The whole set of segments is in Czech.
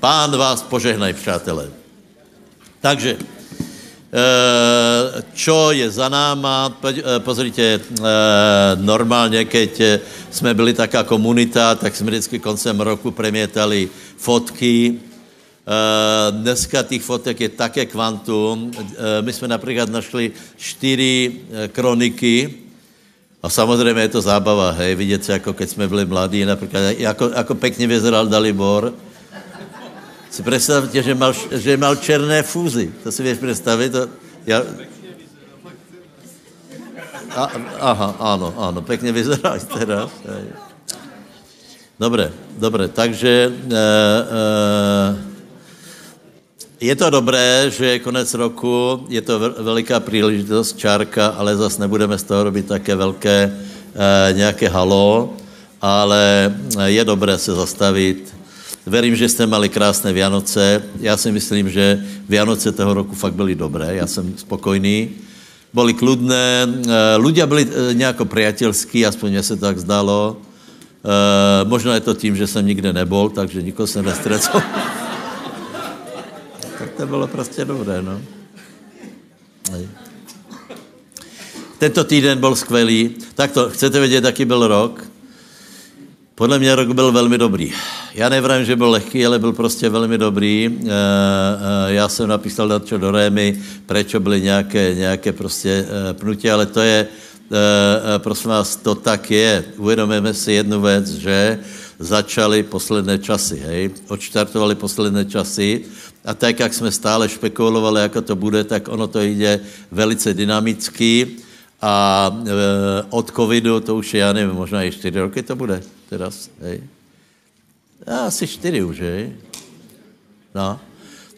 Pán vás požehnaj, přátelé. Takže, e, čo je za náma, e, pozrite, e, normálně, keď jsme byli taká komunita, tak jsme vždycky koncem roku premietali fotky. Dneska těch fotek je také kvantum. My jsme například našli čtyři kroniky, a samozřejmě je to zábava, hej, vidět se, jako keď jsme byli mladí, například, jako, jako pekně vyzeral Dalibor, si představte, že mal, že mal černé fúzy. To si věš představit? To, já... A, aha, ano, ano, pěkně vyzeráš teda. Dobré, dobré, takže e, e, je to dobré, že je konec roku, je to veliká příležitost, čárka, ale zas nebudeme z toho robit také velké e, nějaké halo, ale je dobré se zastavit, Verím, že jste mali krásné Vianoce. Já si myslím, že Vianoce toho roku fakt byly dobré. Já jsem spokojný. Byly kludné. Ľudia byli e, nějako priateľskí, aspoň mě se tak zdalo. E, možná je to tím, že jsem nikde nebol, takže nikoho se nestrecol. tak to bylo prostě dobré, no. Tento týden byl skvělý. Tak to, chcete vědět, jaký byl rok? Podle mě rok byl velmi dobrý. Já nevím, že byl lehký, ale byl prostě velmi dobrý. Eh, eh, já jsem napísal na do Rémy, proč byly nějaké, nějaké prostě eh, pnutí, ale to je, prosím vás, to tak je. Uvědomíme si jednu věc, že začaly posledné časy, hej? Odštartovali posledné časy a tak, jak jsme stále špekulovali, jako to bude, tak ono to jde velice dynamicky a od covidu, to už je, já nevím, možná i čtyři roky to bude teraz, hej? Asi čtyři už, hej? No.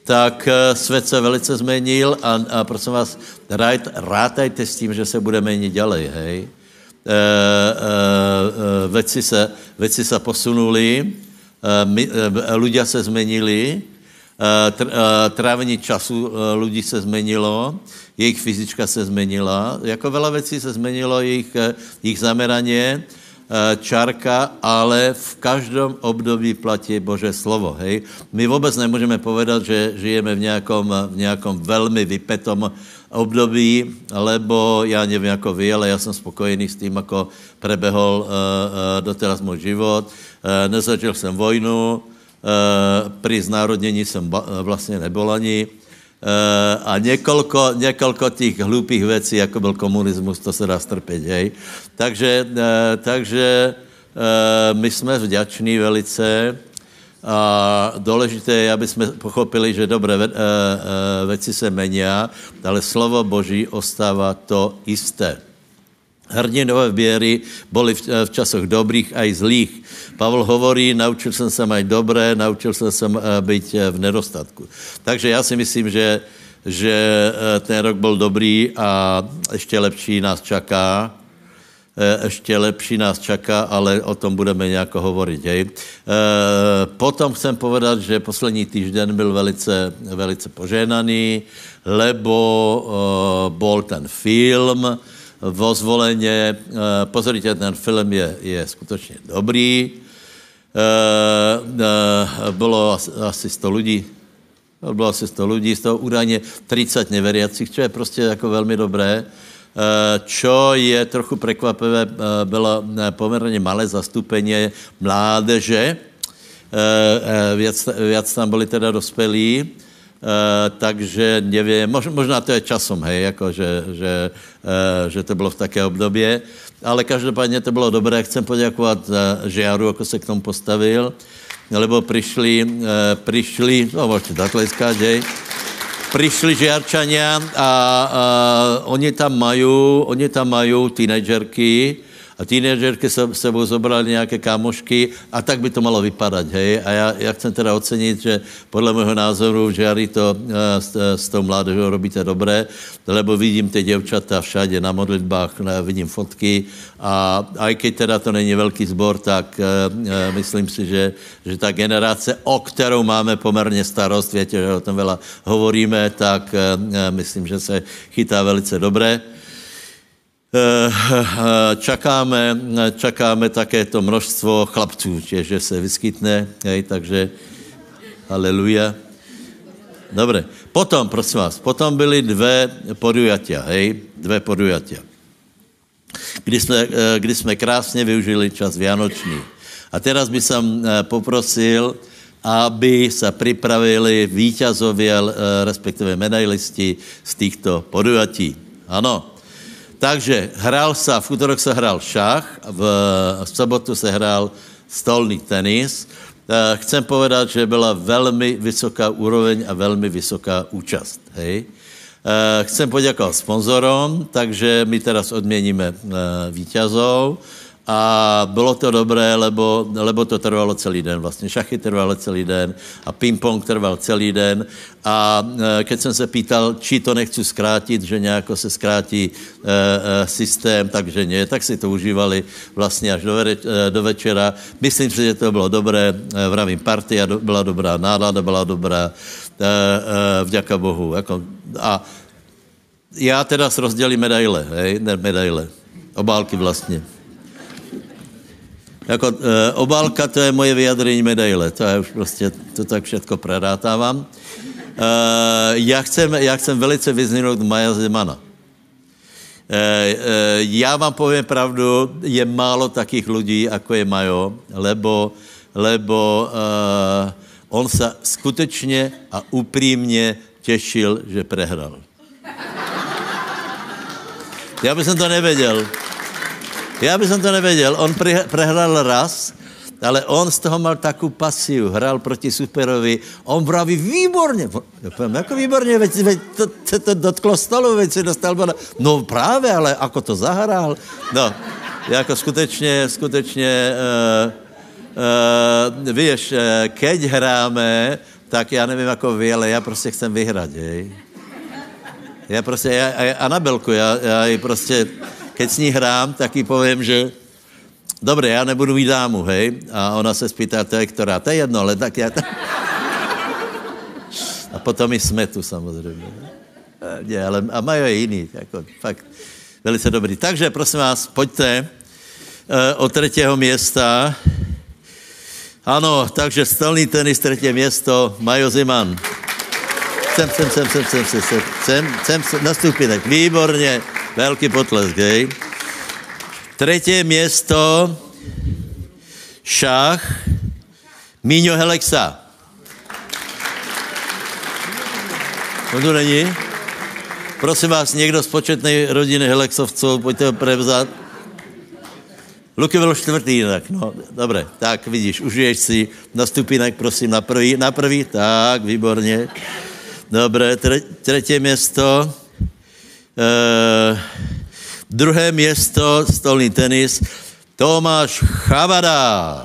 Tak uh, svět se velice změnil a, a prosím vás, rád, rátajte s tím, že se bude měnit dělej, hej? E, e, e, věci, se, věci se posunuli, e, e, ľudia se změnili, e, e, trávení času e, lidí se změnilo, jejich fyzička se změnila, jako veľa věcí se změnilo, jejich, jejich zameraně, Eh, čárka, ale v každém období platí Bože slovo. Hej? My vůbec nemůžeme povedat, že žijeme v nějakom, v nějakom velmi vypetom období, lebo já nevím jako vy, ale já jsem spokojený s tím, jako prebehol uh, uh, doteraz můj život. Uh, nezažil jsem vojnu, uh, při znárodnění jsem vlastně nebyl ani, Eh, a několko, několko těch hlupých věcí, jako byl komunismus, to se dá strpět, hej. Takže, eh, takže eh, my jsme vděční velice a důležité je, aby jsme pochopili, že dobré věci se mení, ale slovo Boží ostává to isté. Hrdinové věry byly v, v časoch dobrých a i zlých. Pavel hovorí, naučil jsem se mít dobré, naučil jsem se eh, být eh, v nedostatku. Takže já si myslím, že, že eh, ten rok byl dobrý a ještě lepší nás čaká. Ještě lepší nás čaká, ale o tom budeme nějak hovorit. Hej. Potom chcem povedat, že poslední týden byl velice, velice poženaný, lebo bol ten film, vo zvoleně. Eh, pozorite, ten film je, je skutečně dobrý. Eh, eh, bylo asi 100 lidí, bylo asi 100 lidí, z toho údajně 30 neveriacích, čo je prostě jako velmi dobré. Čo je trochu překvapivé, bylo poměrně malé zastupení mládeže, Věc, věc tam byli teda dospělí, Uh, takže nevím, mož, možná to je časom, hej, jako že, že, uh, že to bylo v také obdobě, ale každopádně to bylo dobré. Chcem poděkovat uh, Žiaru, jako se k tomu postavil, lebo přišli, uh, přišli, no můžete zatleskat, hej, přišli Žiarčania a, a oni tam mají, oni tam mají teenagerky, a teenagerky se sebou zobrali nějaké kámošky a tak by to malo vypadat, hej. A já, já chcem teda ocenit, že podle mého názoru, že Jari to uh, s, s tou mládežou robíte dobré, lebo vidím ty děvčata všade na modlitbách, ne, vidím fotky a i když teda to není velký zbor, tak uh, myslím si, že, že ta generace, o kterou máme poměrně starost, větě, že o tom vela hovoríme, tak uh, myslím, že se chytá velice dobré. Eh, čakáme, čakáme také to množstvo chlapců, že se vyskytne, hej, takže Haleluja. Dobre. Potom, prosím vás, potom byly dve podujatia, hej? Dve podujatia. Kdy jsme, eh, kdy jsme krásně využili čas Vianoční. A teraz by som eh, poprosil, aby se připravili víťazově, eh, respektive medailisti z těchto podujatí. Ano. Takže hrál se, v útorok se hrál šach, v, v sobotu se hrál stolný tenis. Eh, chcem povedat, že byla velmi vysoká úroveň a velmi vysoká účast. Hej? Eh, chcem poděkovat sponzorom, takže my teraz odměníme vítězov a bylo to dobré, lebo, lebo to trvalo celý den. Vlastně šachy trvaly celý den a ping-pong trval celý den. A e, keď jsem se pýtal, či to nechci zkrátit, že nějak se zkrátí e, e, systém, takže ne, tak si to užívali vlastně až do, vere, e, do večera. Myslím si, že to bylo dobré, e, vravím, partia do, byla dobrá, nálada byla dobrá, e, e, vďaka Bohu. Jako, a já teda rozdělím medaile, hej, ne medaile, obálky vlastně. Jako e, obálka, to je moje vyjadření medaile, to je už prostě, to tak všetko prerátávám. E, já, chcem, já chcem velice vyzvinout Maja Zemana. E, e, já vám povím pravdu, je málo takých lidí, jako je Majo, lebo, lebo e, on se skutečně a upřímně těšil, že prehral. Já bych to nevěděl. Já bych to nevěděl. On prehrál raz, ale on z toho mal takovou pasiu, hrál proti superovi, on vraví výborně. Povím, jako výborně, veď, veď to, to, to dotklo stolu, veď si dostal boda. No právě, ale ako to zahrál. No, jako skutečně, skutečně, uh, uh, víš, uh, keď hráme, tak já nevím jako vy, ale já prostě chcem vyhrát, jej. Já prostě, já, já Anabelku, já, já ji prostě, keď s ní hrám, tak jí povím, že dobré, já nebudu mít dámu, hej? A ona se spýtá, to je která? To je jedno, ale tak já... A potom i smetu samozřejmě. Ne, ale, a mají je jiný, jako fakt velice dobrý. Takže prosím vás, pojďte uh, od třetího města. Ano, takže stolný tenis, třetí město, Majo Ziman. Sem, sem, sem, sem, sem, sem, sem, sem, sem, na stupinek. Výborně. Velký potlesk, hej. Třetí město, šach, Míňo Helexa. On tu není? Prosím vás, někdo z početné rodiny Helexovců, pojďte ho prevzat. Luky byl čtvrtý jinak, no, dobré, tak vidíš, užiješ si na stupinek, prosím, na prvý, na prvý, tak, výborně. Dobré, třetí město, Uh, druhé město, stolný tenis, Tomáš Chavada.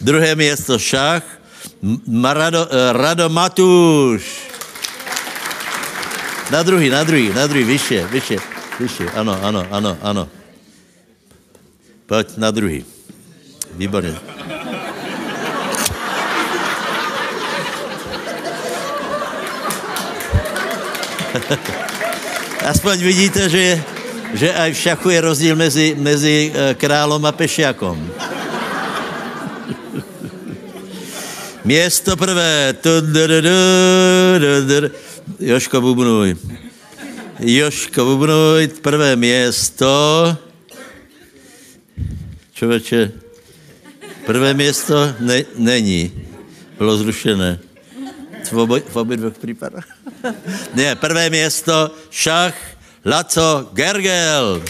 druhé město šach, Marado, uh, Rado Matuš. Na druhý, na druhý, na druhý, vyšše, vyšše, vyšše, ano, ano, ano, ano. Pojď na druhý. Výborně. Aspoň vidíte, že, že aj v šachu je rozdíl mezi, mezi eh, králom a pešiakom. Město prvé. Joško Bubnuj. Joško Bubnuj, prvé město. Čověče, prvé město ne, není. Bylo zrušené. V, oboj, v obě dvou případech. ne, prvé město, šach, Laco, Gergel.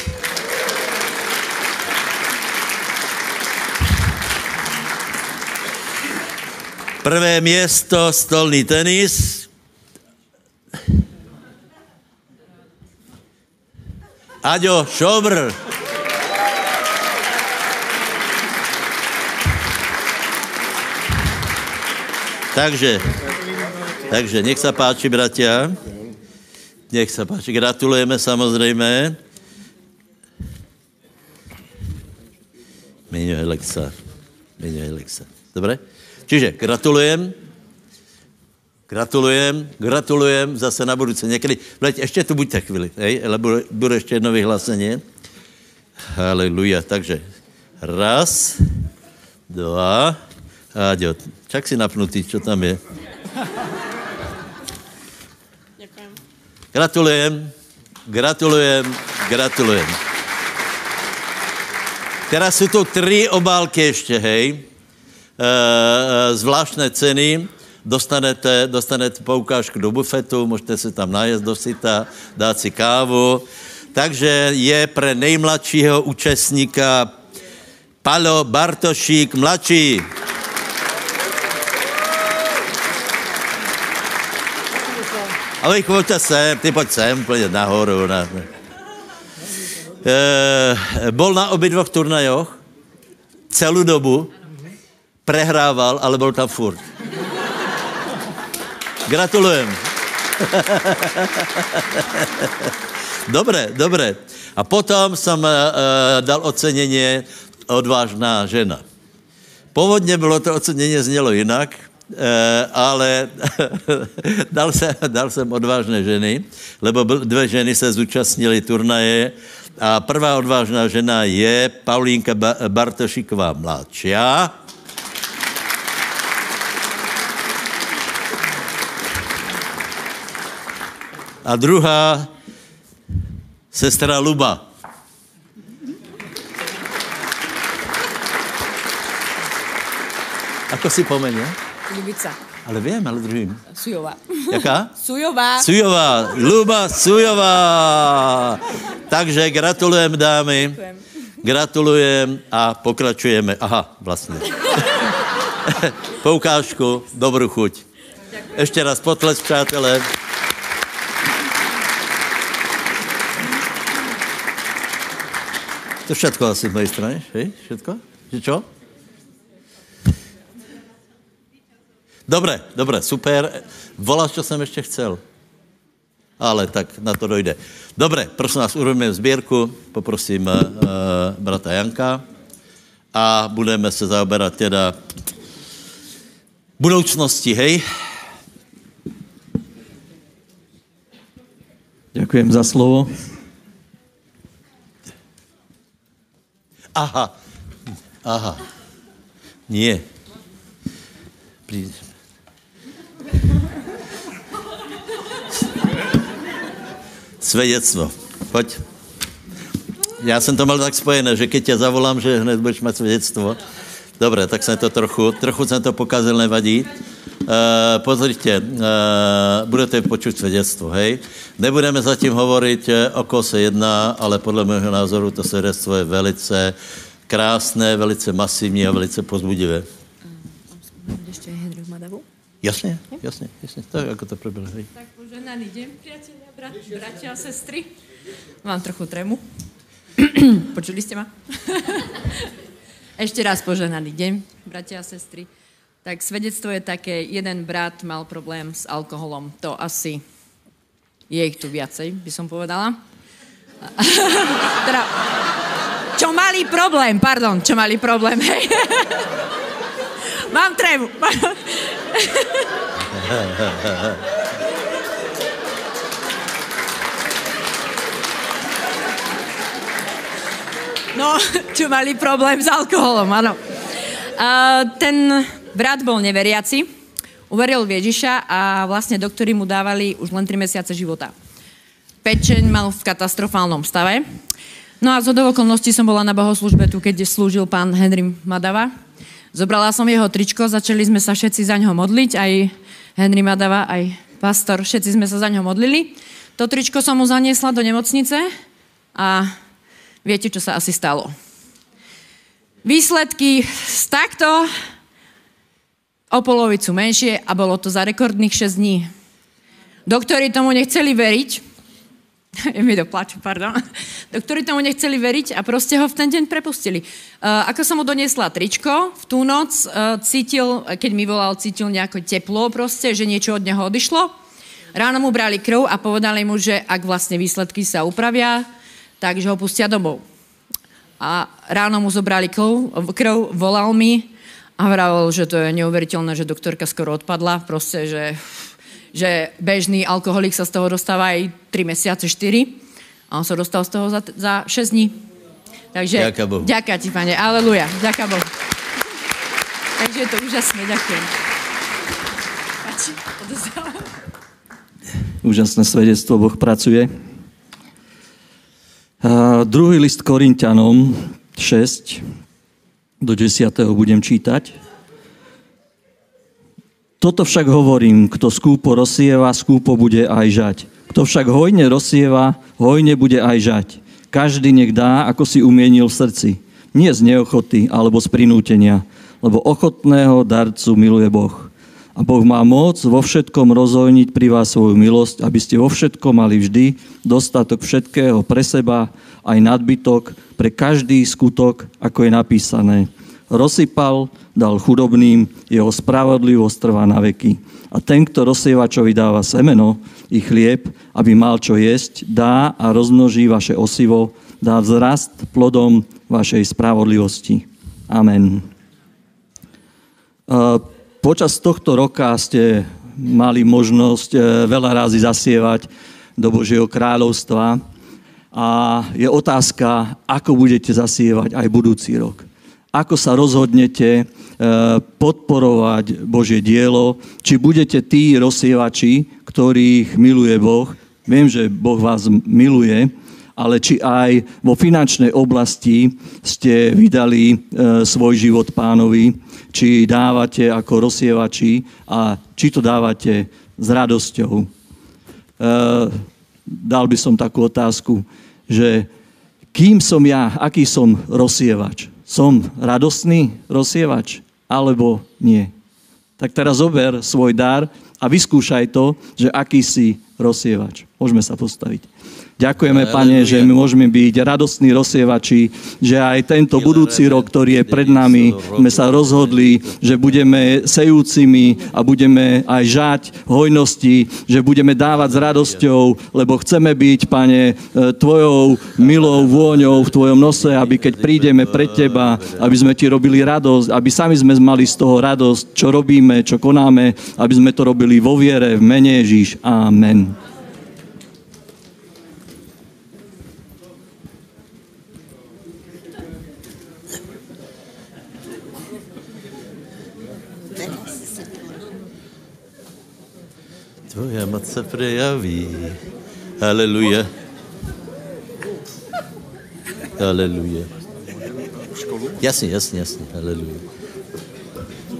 Prvé město, stolný tenis. Aďo Šobr. Takže takže nech se páči, bratia. Nech se páči. Gratulujeme samozřejmě. Míňo Alexa. Míňo Alexa. Dobré? Čiže gratulujem. Gratulujem, gratulujem zase na budoucí. Někdy, Vleď, ještě tu buďte chvíli, hej, ale bude, bude ještě jedno vyhlásení. Haleluja. Takže raz, dva, Áďo, čak si napnutý, čo tam je? Gratulujem, gratulujem, gratulujem. Teraz sú tu tři obálky ještě, hej. E, e, zvláštné ceny. Dostanete, dostanete poukážku do bufetu, můžete se tam najet do sita, dát si kávu. Takže je pre nejmladšího účastníka Palo Bartošík mladší. Ale pojďte sem, ty pojď sem, pojď nahoru. Na, e, bol na obě dvoch turnajoch celou dobu, prehrával, ale byl tam furt. Gratulujem. dobré, dobré. A potom jsem uh, dal ocenění odvážná žena. Původně bylo to ocenění znělo jinak, ale dal, jsem, dal jsem odvážné ženy, lebo dvě ženy se zúčastnily turnaje a prvá odvážná žena je Paulínka Bartošiková mladší. A druhá sestra Luba. Ako si pomene? Lubica. Ale vím, ale druhým. Sujová. Jaká? Sujová. Sujová. Luba Sujová. Takže gratulujem, dámy. Děkujem. Gratulujem a pokračujeme. Aha, vlastně. Poukážku, dobrou chuť. Ještě raz potlesk, přátelé. To všetko asi z mojej strany, hej? Všetko? Že čo? Dobre, dobre, super. Voláš, čo jsem ještě chcel. Ale tak na to dojde. Dobre, prosím vás, urobíme sbírku, poprosím uh, brata Janka a budeme se zaoberat teda budoucnosti, hej? Ďakujem za slovo. Aha. Aha. Nie. Svedectvo. Pojď. Já jsem to mal tak spojené, že keď tě zavolám, že hned budeš mít svědectvo. Dobré, tak jsem to trochu, trochu jsem to pokazil, nevadí. Uh, pozrite, uh, budete počuť svědectvo, hej? Nebudeme zatím hovorit, eh, o koho se jedná, ale podle mého názoru to svědectvo je velice krásné, velice masivní a velice pozbudivé. Ještě. Jasně, jasně, jasně. Tak, jako to proběhlo. Tak poženaný deň, priatelia, brat, bratia a sestry. Mám trochu tremu. Počuli ste ma? Ešte raz poženaný deň, bratia a sestry. Tak svedectvo je také, jeden brat mal problém s alkoholom. To asi je ich tu viacej, by som povedala. teda, čo mali problém, pardon, čo mali problém, hej. Mám tremu. No, čo mali problém s alkoholom, áno. A ten brat bol neveriaci, uveril v Ježiša a vlastne doktori mu dávali už len 3 mesiace života. Pečeň mal v katastrofálnom stave. No a z okolností som bola na bohoslužbe tu, keď slúžil pán Henry Madava. Zobrala som jeho tričko, začali sme sa všetci za ňo modliť, aj Henry Madava, aj pastor, všetci sme sa za ňo modlili. To tričko som mu zaniesla do nemocnice a viete, čo sa asi stalo. Výsledky z takto o polovicu menšie a bolo to za rekordných 6 dní. Doktori tomu nechceli veriť, je mi doplaču, pardon. Doktori tomu nechceli veriť a prostě ho v ten deň prepustili. Uh, ako som mu doniesla tričko, v tú noc uh, cítil, keď mi volal, cítil nejako teplo prostě, že niečo od neho odišlo. Ráno mu brali krv a povedali mu, že ak vlastne výsledky sa upravia, takže ho pustia domov. A ráno mu zobrali krv, krv volal mi a vravel, že to je neuveriteľné, že doktorka skoro odpadla, prostě, že že bežný alkoholik sa z toho dostáva aj 3 mesiace, 4 a on sa dostal z toho za, za 6 dní. Takže Ďaká Bohu. ďaká ti, pane, aleluja, ďaká Bohu. Takže je to úžasné, ďakujem. Úžasné svedectvo Boh pracuje. A druhý list Korintianom 6 do 10. budem čítať. Toto však hovorím, kto skúpo rozsieva, skúpo bude aj žať. Kto však hojne rozsieva, hojne bude aj žať. Každý nech dá, ako si umienil v srdci. Nie z neochoty alebo z prinútenia, lebo ochotného darcu miluje Boh. A Boh má moc vo všetkom rozhojniť pri vás svoju milosť, aby ste vo všetkom mali vždy dostatok všetkého pre seba, aj nadbytok pre každý skutok, ako je napísané. Rozsypal, dal chudobným, jeho spravodlivosť trvá na veky. A ten, kto rozsievačovi dáva semeno i chlieb, aby mal čo jesť, dá a rozmnoží vaše osivo, dá vzrast plodom vašej spravodlivosti. Amen. Počas tohto roka ste mali možnosť eh, veľa razy zasievať do Božieho kráľovstva a je otázka, ako budete zasievať aj budúci rok. Ako sa rozhodnete eh, podporovať Božie dielo, či budete tí rozsievači, ktorých miluje Boh. Viem, že Boh vás miluje, ale či aj vo finančnej oblasti ste vydali e, svoj život pánovi, či dávate ako rozsievači a či to dávate s radosťou. E, dal by som takú otázku, že kým som ja, aký som rozsievač? Som radostný rozsievač alebo nie? Tak teraz zober svoj dar a vyskúšaj to, že aký si rozsievač. Môžeme sa postaviť. Ďakujeme, Pane, že my môžeme byť radostní rozsievači, že aj tento budúci rok, ktorý je pred nami, sme sa rozhodli, že budeme sejúcimi a budeme aj žať hojnosti, že budeme dávať s radosťou, lebo chceme byť, Pane, e, Tvojou milou vôňou v Tvojom nose, aby keď prídeme pred Teba, aby sme Ti robili radosť, aby sami sme mali z toho radosť, čo robíme, čo konáme, aby sme to robili vo viere, v mene Ježíš. Amen. Tvoja moc se prejaví. Haleluja. Haleluja. Jasně, jasně, jasně. Haleluja.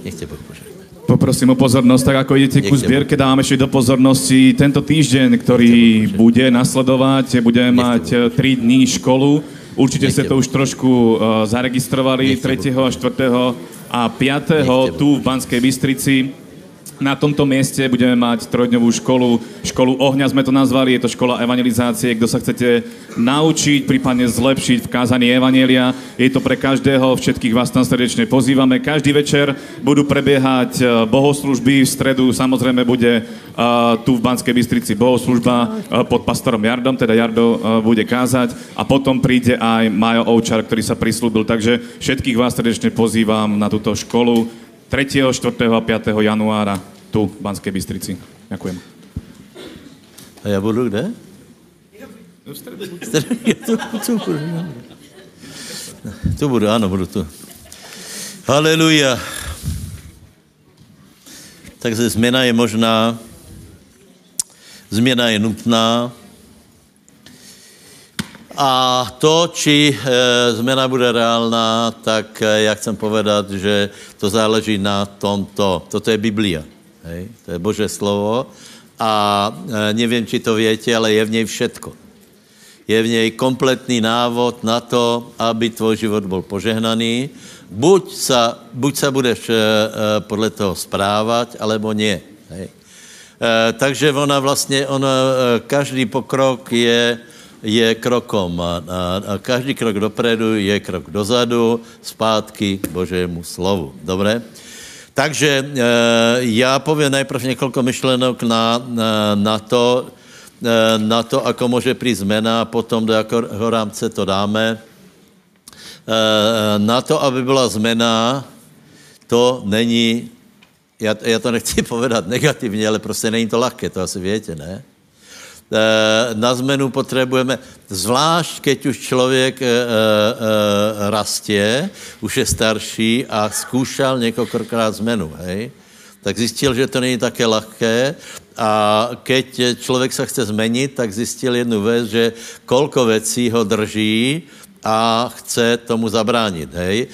Nech tě Boh požehná. Poprosím o pozornosť, tak ako idete ku zbierke, dáme ešte do pozornosti tento týždeň, ktorý bude nasledovať. Ťa mať eh, 3 dní školu. Určite ste to už trošku uh, zaregistrovali Nech ťa 3., 4. a 5. ťa tu v Banskej Bystrici. Na tomto mieste budeme mať trojdňovú školu, školu ohňa sme to nazvali, je to škola evangelizácie, kto sa chcete naučiť, prípadne zlepšiť v kázaní evanielia. Je to pre každého, všetkých vás tam srdečne pozývame. Každý večer budú prebiehať eh, bohoslužby, v stredu samozrejme bude eh, tu v Banskej Bystrici bohoslužba eh, pod pastorom Jardom, teda Jardo bude kázať a potom príde aj Majo Ovčar, ktorý sa prislúbil. Takže všetkých vás srdečne pozývam na túto školu 3., 4. a 5. januára tu v Banskej Bystrici. Ďakujem. A já budu kde? V středu. Tu, tu, budu. tu budu, ano, budu tu. Haleluja. Takže změna je možná, změna je nutná, a to, či e, změna bude reálná, tak e, já chcem povedat, že to záleží na tomto. Toto je Biblia. Hej? To je Bože slovo. A e, nevím, či to větě, ale je v něj všetko. Je v něj kompletný návod na to, aby tvůj život byl požehnaný. Buď sa, buď sa budeš e, podle toho správat, alebo nie. Hej? E, takže ona vlastně, ona, e, každý pokrok je, je krokom a, a, a každý krok dopredu je krok dozadu, zpátky k Božému slovu. Dobré? Takže e, já povím najprv několik myšlenok na, na, na to, e, na to, ako může přijít zmena, potom do jakého rámce to dáme. E, na to, aby byla zmena, to není, já, já to nechci povedat negativně, ale prostě není to lehké, to asi větě, ne? Na zmenu potřebujeme, zvlášť keď už člověk e, e, rastě, už je starší a zkoušel několikrát zmenu, hej? tak zjistil, že to není také lahké a keď člověk se chce zmenit, tak zjistil jednu věc, že kolko věcí ho drží a chce tomu zabránit, hej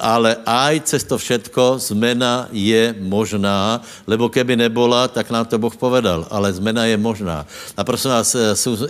ale aj cez to všetko zmena je možná, lebo keby nebola, tak nám to Boh povedal, ale zmena je možná. A prosím vás, jsou,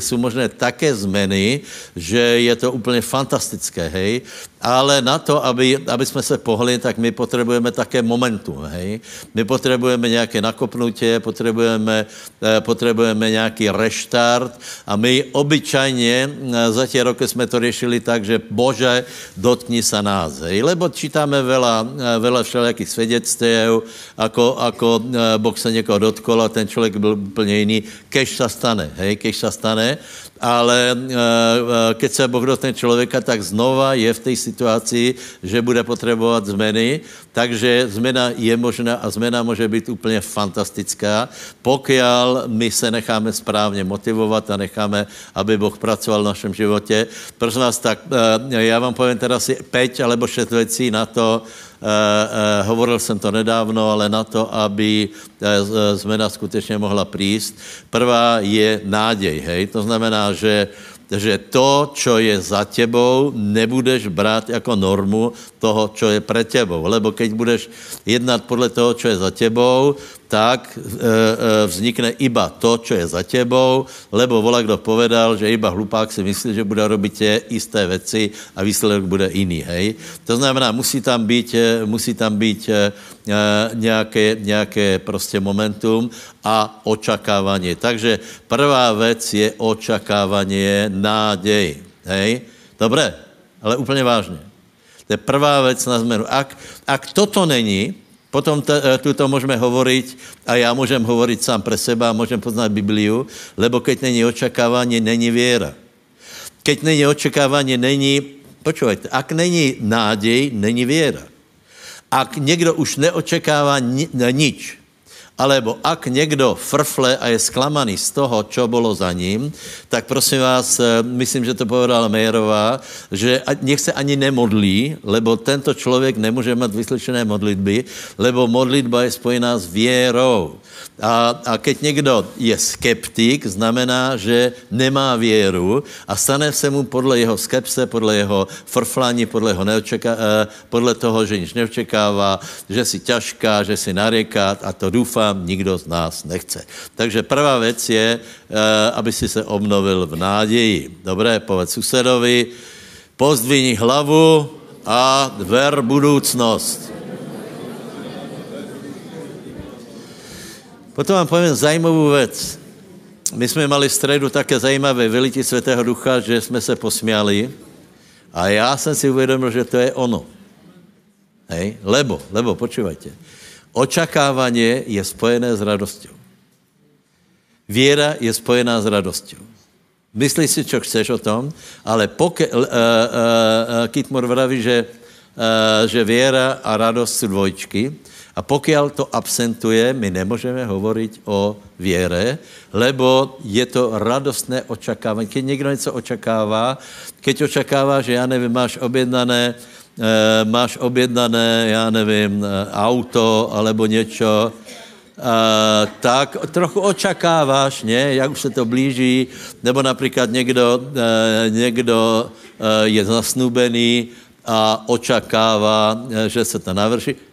jsou možné také zmeny, že je to úplně fantastické, hej, ale na to, aby, aby jsme se pohli, tak my potřebujeme také momentum, hej. My potřebujeme nějaké nakopnutě, potřebujeme, eh, potřebujeme nějaký reštart a my obyčajně eh, za tie roky jsme to řešili tak, že Bože, dotkni se nás, hej. Lebo čítáme veľa, eh, veľa všelijakých svědectv, ako, ako Boh se někoho dotkol a ten člověk byl úplně jiný, kež se stane, hej, kež se stane ale keď se Boh dotkne člověka, tak znova je v té situaci, že bude potřebovat zmeny, takže zmena je možná a zmena může být úplně fantastická, pokud my se necháme správně motivovat a necháme, aby Boh pracoval v našem životě. Prosím vás, tak eh, já vám povím teda asi pět alebo šest věcí na to, Uh, uh, hovoril jsem to nedávno, ale na to, aby zmena skutečně mohla prísť. Prvá je nádej, hej? To znamená, že že to, čo je za tebou, nebudeš brát jako normu toho, čo je pre tebou. Lebo keď budeš jednat podle toho, čo je za tebou, tak e, e, vznikne iba to, čo je za tebou, lebo vola kdo povedal, že iba hlupák si myslí, že bude robiť tie isté věci a výsledek bude jiný, hej. To znamená, musí tam být, e, musí tam být nějaké, nějaké prostě momentum a očakávání. Takže prvá věc je očakávání, nádej, hej. Dobré, ale úplně vážně. To je prvá věc na zmenu. Ak, ak toto není, Potom t- e, tuto můžeme hovoriť a já můžem hovoriť sám pre seba, můžem poznat Bibliu, lebo keď není očakávání, není věra. Keď není očekávání, není, počúvajte, ak není nádej, není věra. Ak někdo už neočekává ni- nič, Alebo ak někdo frfle a je zklamaný z toho, čo bylo za ním, tak prosím vás, eh, myslím, že to povedala Mejerová, že nech se ani nemodlí, lebo tento člověk nemůže mít vyslyšené modlitby, lebo modlitba je spojená s věrou. A, a keď někdo je skeptik, znamená, že nemá věru a stane se mu podle jeho skepse, podle jeho frflání, podle, jeho neočeká, eh, podle toho, že nic neočekává, že si ťažká, že si nareká a to doufá vám nikdo z nás nechce. Takže prvá věc je, eh, aby si se obnovil v náději. Dobré, povedz susedovi, pozdvini hlavu a ver budoucnost. Potom vám povím zajímavou věc. My jsme mali středu také zajímavé vylití Svatého Ducha, že jsme se posmiali a já jsem si uvědomil, že to je ono. Hej? Lebo, lebo, počúvajte. Očakávání je spojené s radostí. Věra je spojená s radostí. Myslíš si, co chceš o tom, ale poke, uh, uh, uh, Kitmor vraví, že, uh, že věra a radost jsou dvojčky a pokud to absentuje, my nemůžeme hovoriť o věre, lebo je to radostné očakávání. Keď někdo něco očakává, keď očakává, že já nevím, máš objednané e, máš objednané, já nevím, eh, auto alebo něco, e, tak trochu očakáváš, ne, jak už se to blíží, nebo například někdo, e, někdo e, je zasnubený a očakává, e, že se to navrší.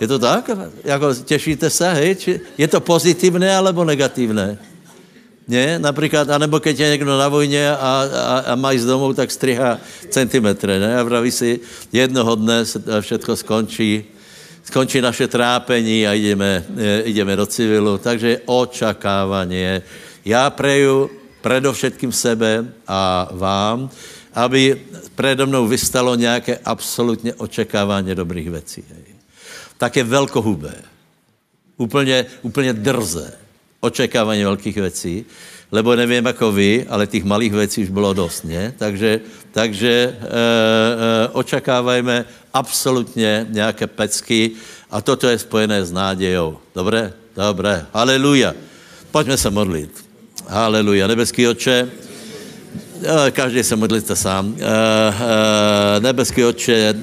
Je to tak? Jako těšíte se, hej? Či je to pozitivné alebo negativné? Ne? Například, anebo keď je někdo na vojně a, a, a má z domů, tak striha centimetry, ne? A praví si, jednoho dne se všechno skončí, skončí naše trápení a jdeme, jdeme do civilu. Takže očakávání. Já preju predovšetkým sebe a vám, aby predo mnou vystalo nějaké absolutně očekávání dobrých věcí. Také velkohubé. Úplně, úplně drze očekávání velkých věcí, lebo nevím jako vy, ale těch malých věcí už bylo dost, ne? Takže, takže e, e, očekávajme absolutně nějaké pecky a toto je spojené s nádějou. Dobré? Dobré. Haleluja. Pojďme se modlit. Haleluja. Nebeský oče, každý se modlíte sám. Eh, eh, nebeský oče,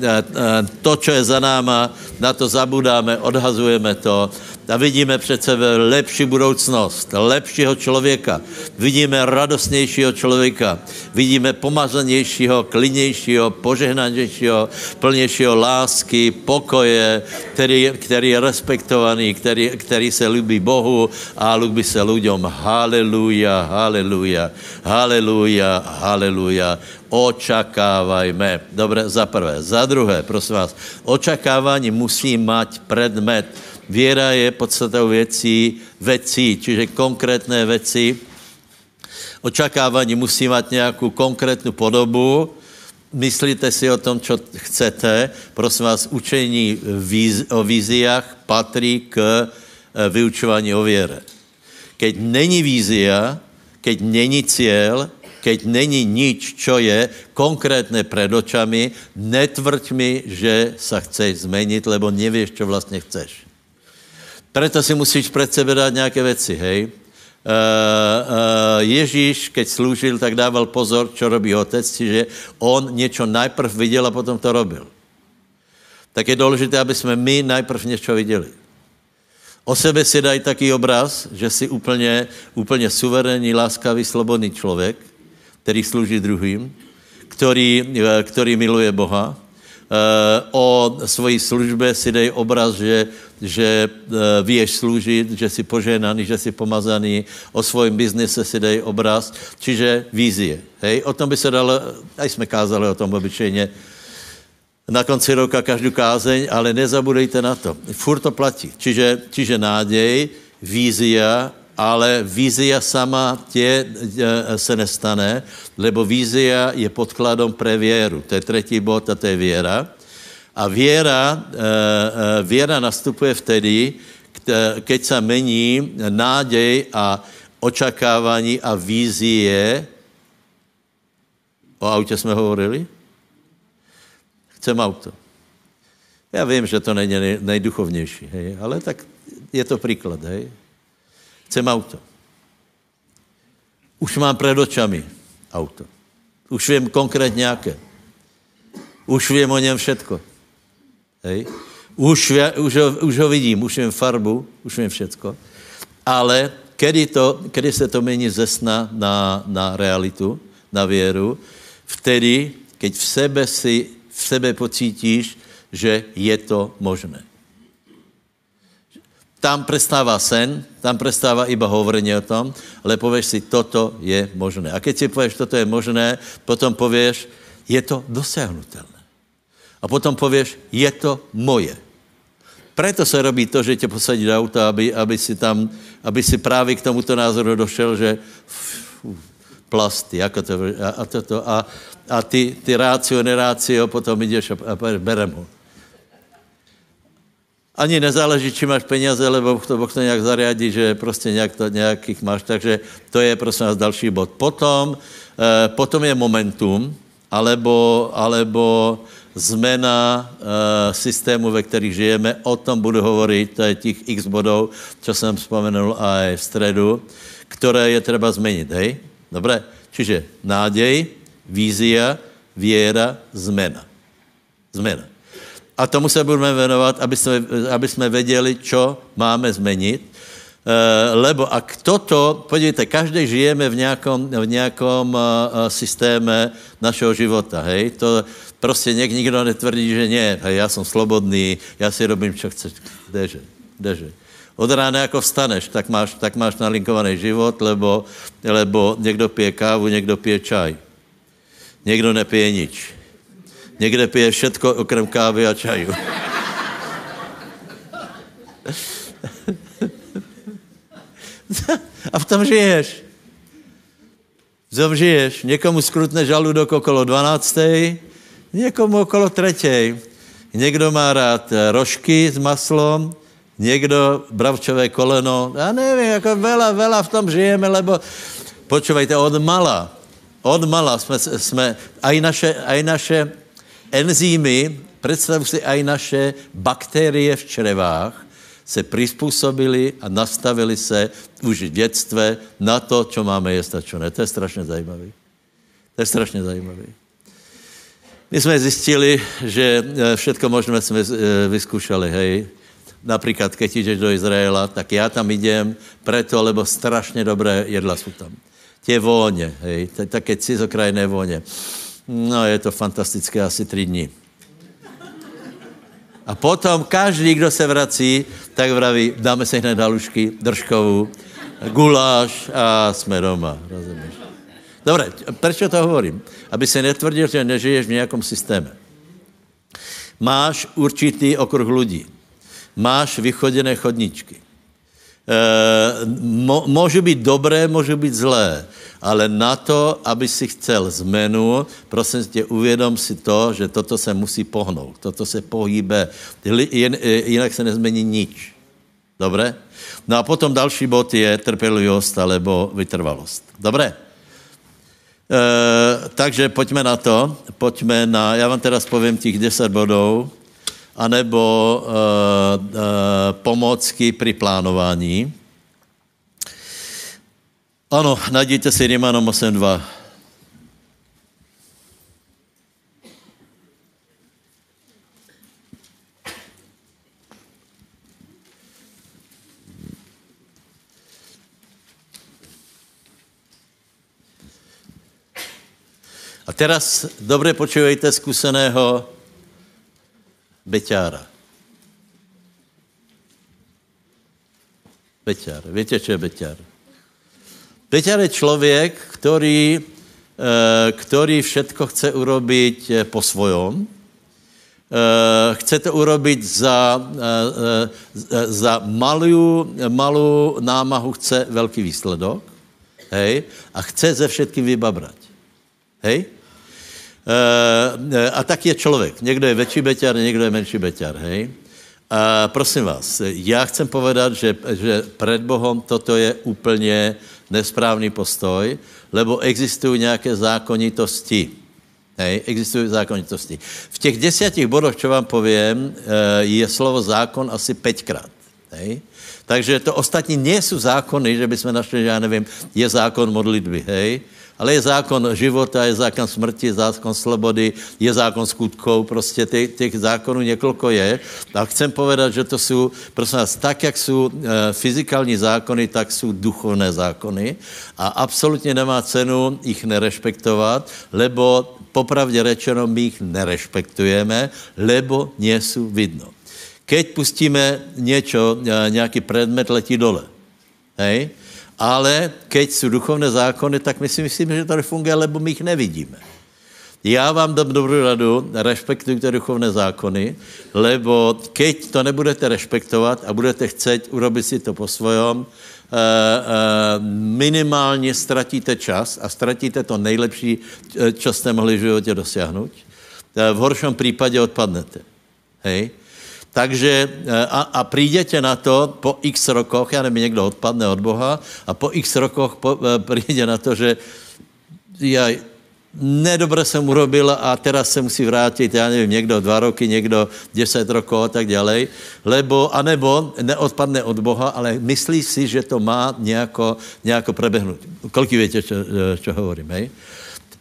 to, co je za náma, na to zabudáme, odhazujeme to a vidíme před sebe lepší budoucnost, lepšího člověka. Vidíme radostnějšího člověka. Vidíme pomazanějšího, klidnějšího, požehnanějšího, plnějšího lásky, pokoje, který, který je respektovaný, který, který se líbí Bohu a líbí se lidem. Haleluja, haleluja, haleluja, haleluja. Očakávajme. Dobře, za prvé. Za druhé, prosím vás, očakávání musí mať predmet Věra je podstatou věcí, věcí, čiže konkrétné věci. Očakávání musí mít nějakou konkrétnu podobu. Myslíte si o tom, co chcete. Prosím vás, učení o víziách patří k eh, vyučování o věre. Keď není vízia, keď není cíl, keď není nič, čo je konkrétne před očami, netvrď mi, že sa chceš zmenit, lebo nevíš, čo vlastně chceš. Preto si musíš před sebe dát nějaké věci, hej. Uh, uh, Ježíš, keď slúžil, tak dával pozor, čo robí otec, čiže on něco najprv viděl a potom to robil. Tak je důležité, aby jsme my najprv něco viděli. O sebe si dají taký obraz, že jsi úplně, úplně suverénní, láskavý, slobodný člověk, který slouží druhým, který, eh, který miluje Boha, o svojí službě si dej obraz, že, že eh, víš sloužit, že jsi poženaný, že jsi pomazaný, o svém biznise si dej obraz, čiže vízie. Hej? O tom by se dalo, aj jsme kázali o tom obyčejně, na konci roka každou kázeň, ale nezabudejte na to. Furt to platí. Čiže, čiže nádej, vízia ale vízia sama tě e, se nestane, lebo vízia je podkladom pre věru. To je třetí bod a to je věra. A věra, e, e, věra nastupuje vtedy, keď se mení nádej a očakávání a vízie. O autě jsme hovorili? Chcem auto. Já vím, že to není nejduchovnější, hej, ale tak je to příklad, hej. Chcem auto. Už mám před očami auto. Už vím konkrétně nějaké. Už vím o něm všetko. Hej. Už, už, ho, už ho vidím, už vím farbu, už vím všetko. Ale kedy, to, kedy se to mění ze sna na, na realitu, na věru, vtedy, keď v sebe si, v sebe pocítíš, že je to možné tam prestává sen, tam prestává iba hovorení o tom, ale pověš si, toto je možné. A keď si pověš, toto je možné, potom pověš, je to dosáhnutelné. A potom pověš, je to moje. Proto se robí to, že tě posadí do auta, aby, aby, si tam, aby si právě k tomuto názoru došel, že plasty, jako to, a, a, toto, a, a ty, ty rácio, nerácio, potom jdeš a, a berem ho. Ani nezáleží, či máš peněze, lebo to Boh to nějak zariadí, že prostě nějak to, nějakých máš. Takže to je prosím vás další bod. Potom, eh, potom je momentum, alebo, alebo zmena eh, systému, ve kterých žijeme. O tom budu hovorit, to je těch x bodů, co jsem vzpomenul aj v středu, které je třeba změnit, hej? Dobré? Čiže nádej, vízia, věra, zmena. Zmena. A tomu se budeme věnovat, aby jsme, aby jsme věděli, co máme změnit. E, lebo a toto, podívejte, každý žijeme v nějakom, v nějakom uh, systéme našeho života, hej? To prostě něk, nikdo netvrdí, že ne, hej, já jsem slobodný, já si robím, co chceš. Kdeže, kdeže. Od rána jako vstaneš, tak máš, tak máš nalinkovaný život, lebo, lebo někdo pije kávu, někdo pije čaj. Někdo nepije nič. Někde pije všetko okrem kávy a čaju. a v tom žiješ. V tom žiješ. Někomu skrutne žaludok okolo 12. Někomu okolo 3. Někdo má rád rožky s maslom, někdo bravčové koleno. Já nevím, jako vela, vela v tom žijeme, lebo počúvajte, od mala, od mala jsme, jsme aj naše, aj naše enzymy, představ si aj naše bakterie v črevách, se přizpůsobili a nastavili se už v dětstve na to, co máme jíst a čo ne. To je strašně zajímavé. To je strašně zajímavé. My jsme zjistili, že eh, všetko možné jsme eh, vyskúšali, hej. Například, keď jdeš do Izraela, tak já tam idem preto, lebo strašně dobré jedla jsou tam. Tě vůně, hej, také cizokrajné vůně. No, je to fantastické asi tři dny. A potom každý, kdo se vrací, tak vraví, dáme si hned halušky, držkovou, guláš a jsme doma. Rozumíš? Dobre, proč to hovorím? Aby se netvrdil, že nežiješ v nějakom systéme. Máš určitý okruh lidí. Máš vychodené chodničky. E, mo, můžu být dobré, můžu být zlé, ale na to, aby si chcel zmenu, prosím tě, uvědom si to, že toto se musí pohnout, toto se pohýbe, jinak se nezmení nič. Dobré? No a potom další bod je trpělivost alebo vytrvalost. Dobré? E, takže pojďme na to, pojďme na, já vám teraz povím těch 10 bodů, anebo e, e, pomocky při plánování. Ano, najděte si Rimanom 8.2. A teraz dobře počujete zkuseného beťára. Beťár. Víte, co je beťár? Beťár je člověk, který, eh, který všetko chce urobiť eh, po svojom. Eh, chce to urobiť za, za malou, malou námahu, chce velký výsledok. Hej? A chce ze všetkým vybabrať. Hej? A tak je člověk. Někdo je větší beťar, někdo je menší beťar. Hej? A prosím vás, já chcem povedat, že, že před Bohem toto je úplně nesprávný postoj, lebo existují nějaké zákonitosti. Hej, existují zákonitosti. V těch desátich bodech, co vám povím, eh, je slovo zákon asi pětkrát. Hej? Takže to ostatní nie jsou zákony, že bychom našli, že já nevím, je zákon modlitby, hej? Ale je zákon života, je zákon smrti, zákon slobody, je zákon skutkov, prostě těch, těch zákonů několiko je. A chcem povedat, že to jsou, prosím vás, tak, jak jsou e, fyzikální zákony, tak jsou duchovné zákony a absolutně nemá cenu jich nerespektovat, lebo popravdě řečeno, my jich nerespektujeme, lebo nejsou vidno. Keď pustíme něco, e, nějaký předmet letí dole, hej, ale keď jsou duchovné zákony, tak my si myslíme, že to nefunguje, lebo my jich nevidíme. Já vám dám dobrou radu, respektujte duchovné zákony, lebo keď to nebudete respektovat a budete chcet urobit si to po svojom, eh, eh, minimálně ztratíte čas a ztratíte to nejlepší, co jste mohli v životě dosáhnout. Eh, v horším případě odpadnete. Hej? Takže eh, a, a přijdete na to po x rokoch, já nevím, někdo odpadne od Boha a po x rokoch po, eh, přijde na to, že já nedobre jsem urobil a teraz se musí vrátit, já nevím, někdo dva roky, někdo deset rokov a tak dále, lebo, anebo neodpadne od Boha, ale myslí si, že to má nějako, nějako prebehnout. Kolik víte, čo, čo hovorím, hej?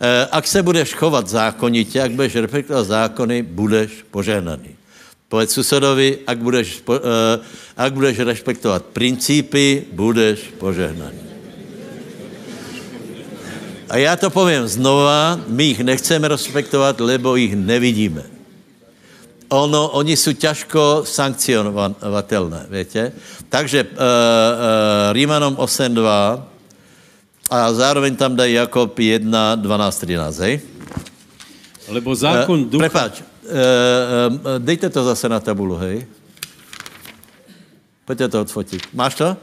Eh, ak se budeš chovat zákonitě, ak budeš respektovat zákony, budeš požehnaný. Povedz susedovi, ak budeš, uh, ak budeš respektovat principy, budeš požehnaný. A já to povím znova, my jich nechceme respektovat, lebo jich nevidíme. Ono, oni jsou těžko sankcionovatelné, víte? Takže uh, uh, Rímanom 8.2 a zároveň tam dají Jakob 1, 12, 13, hej? Lebo zákon uh, ducha... Prepáč, dejte to zase na tabulu, hej. Pojďte to odfotit. Máš to?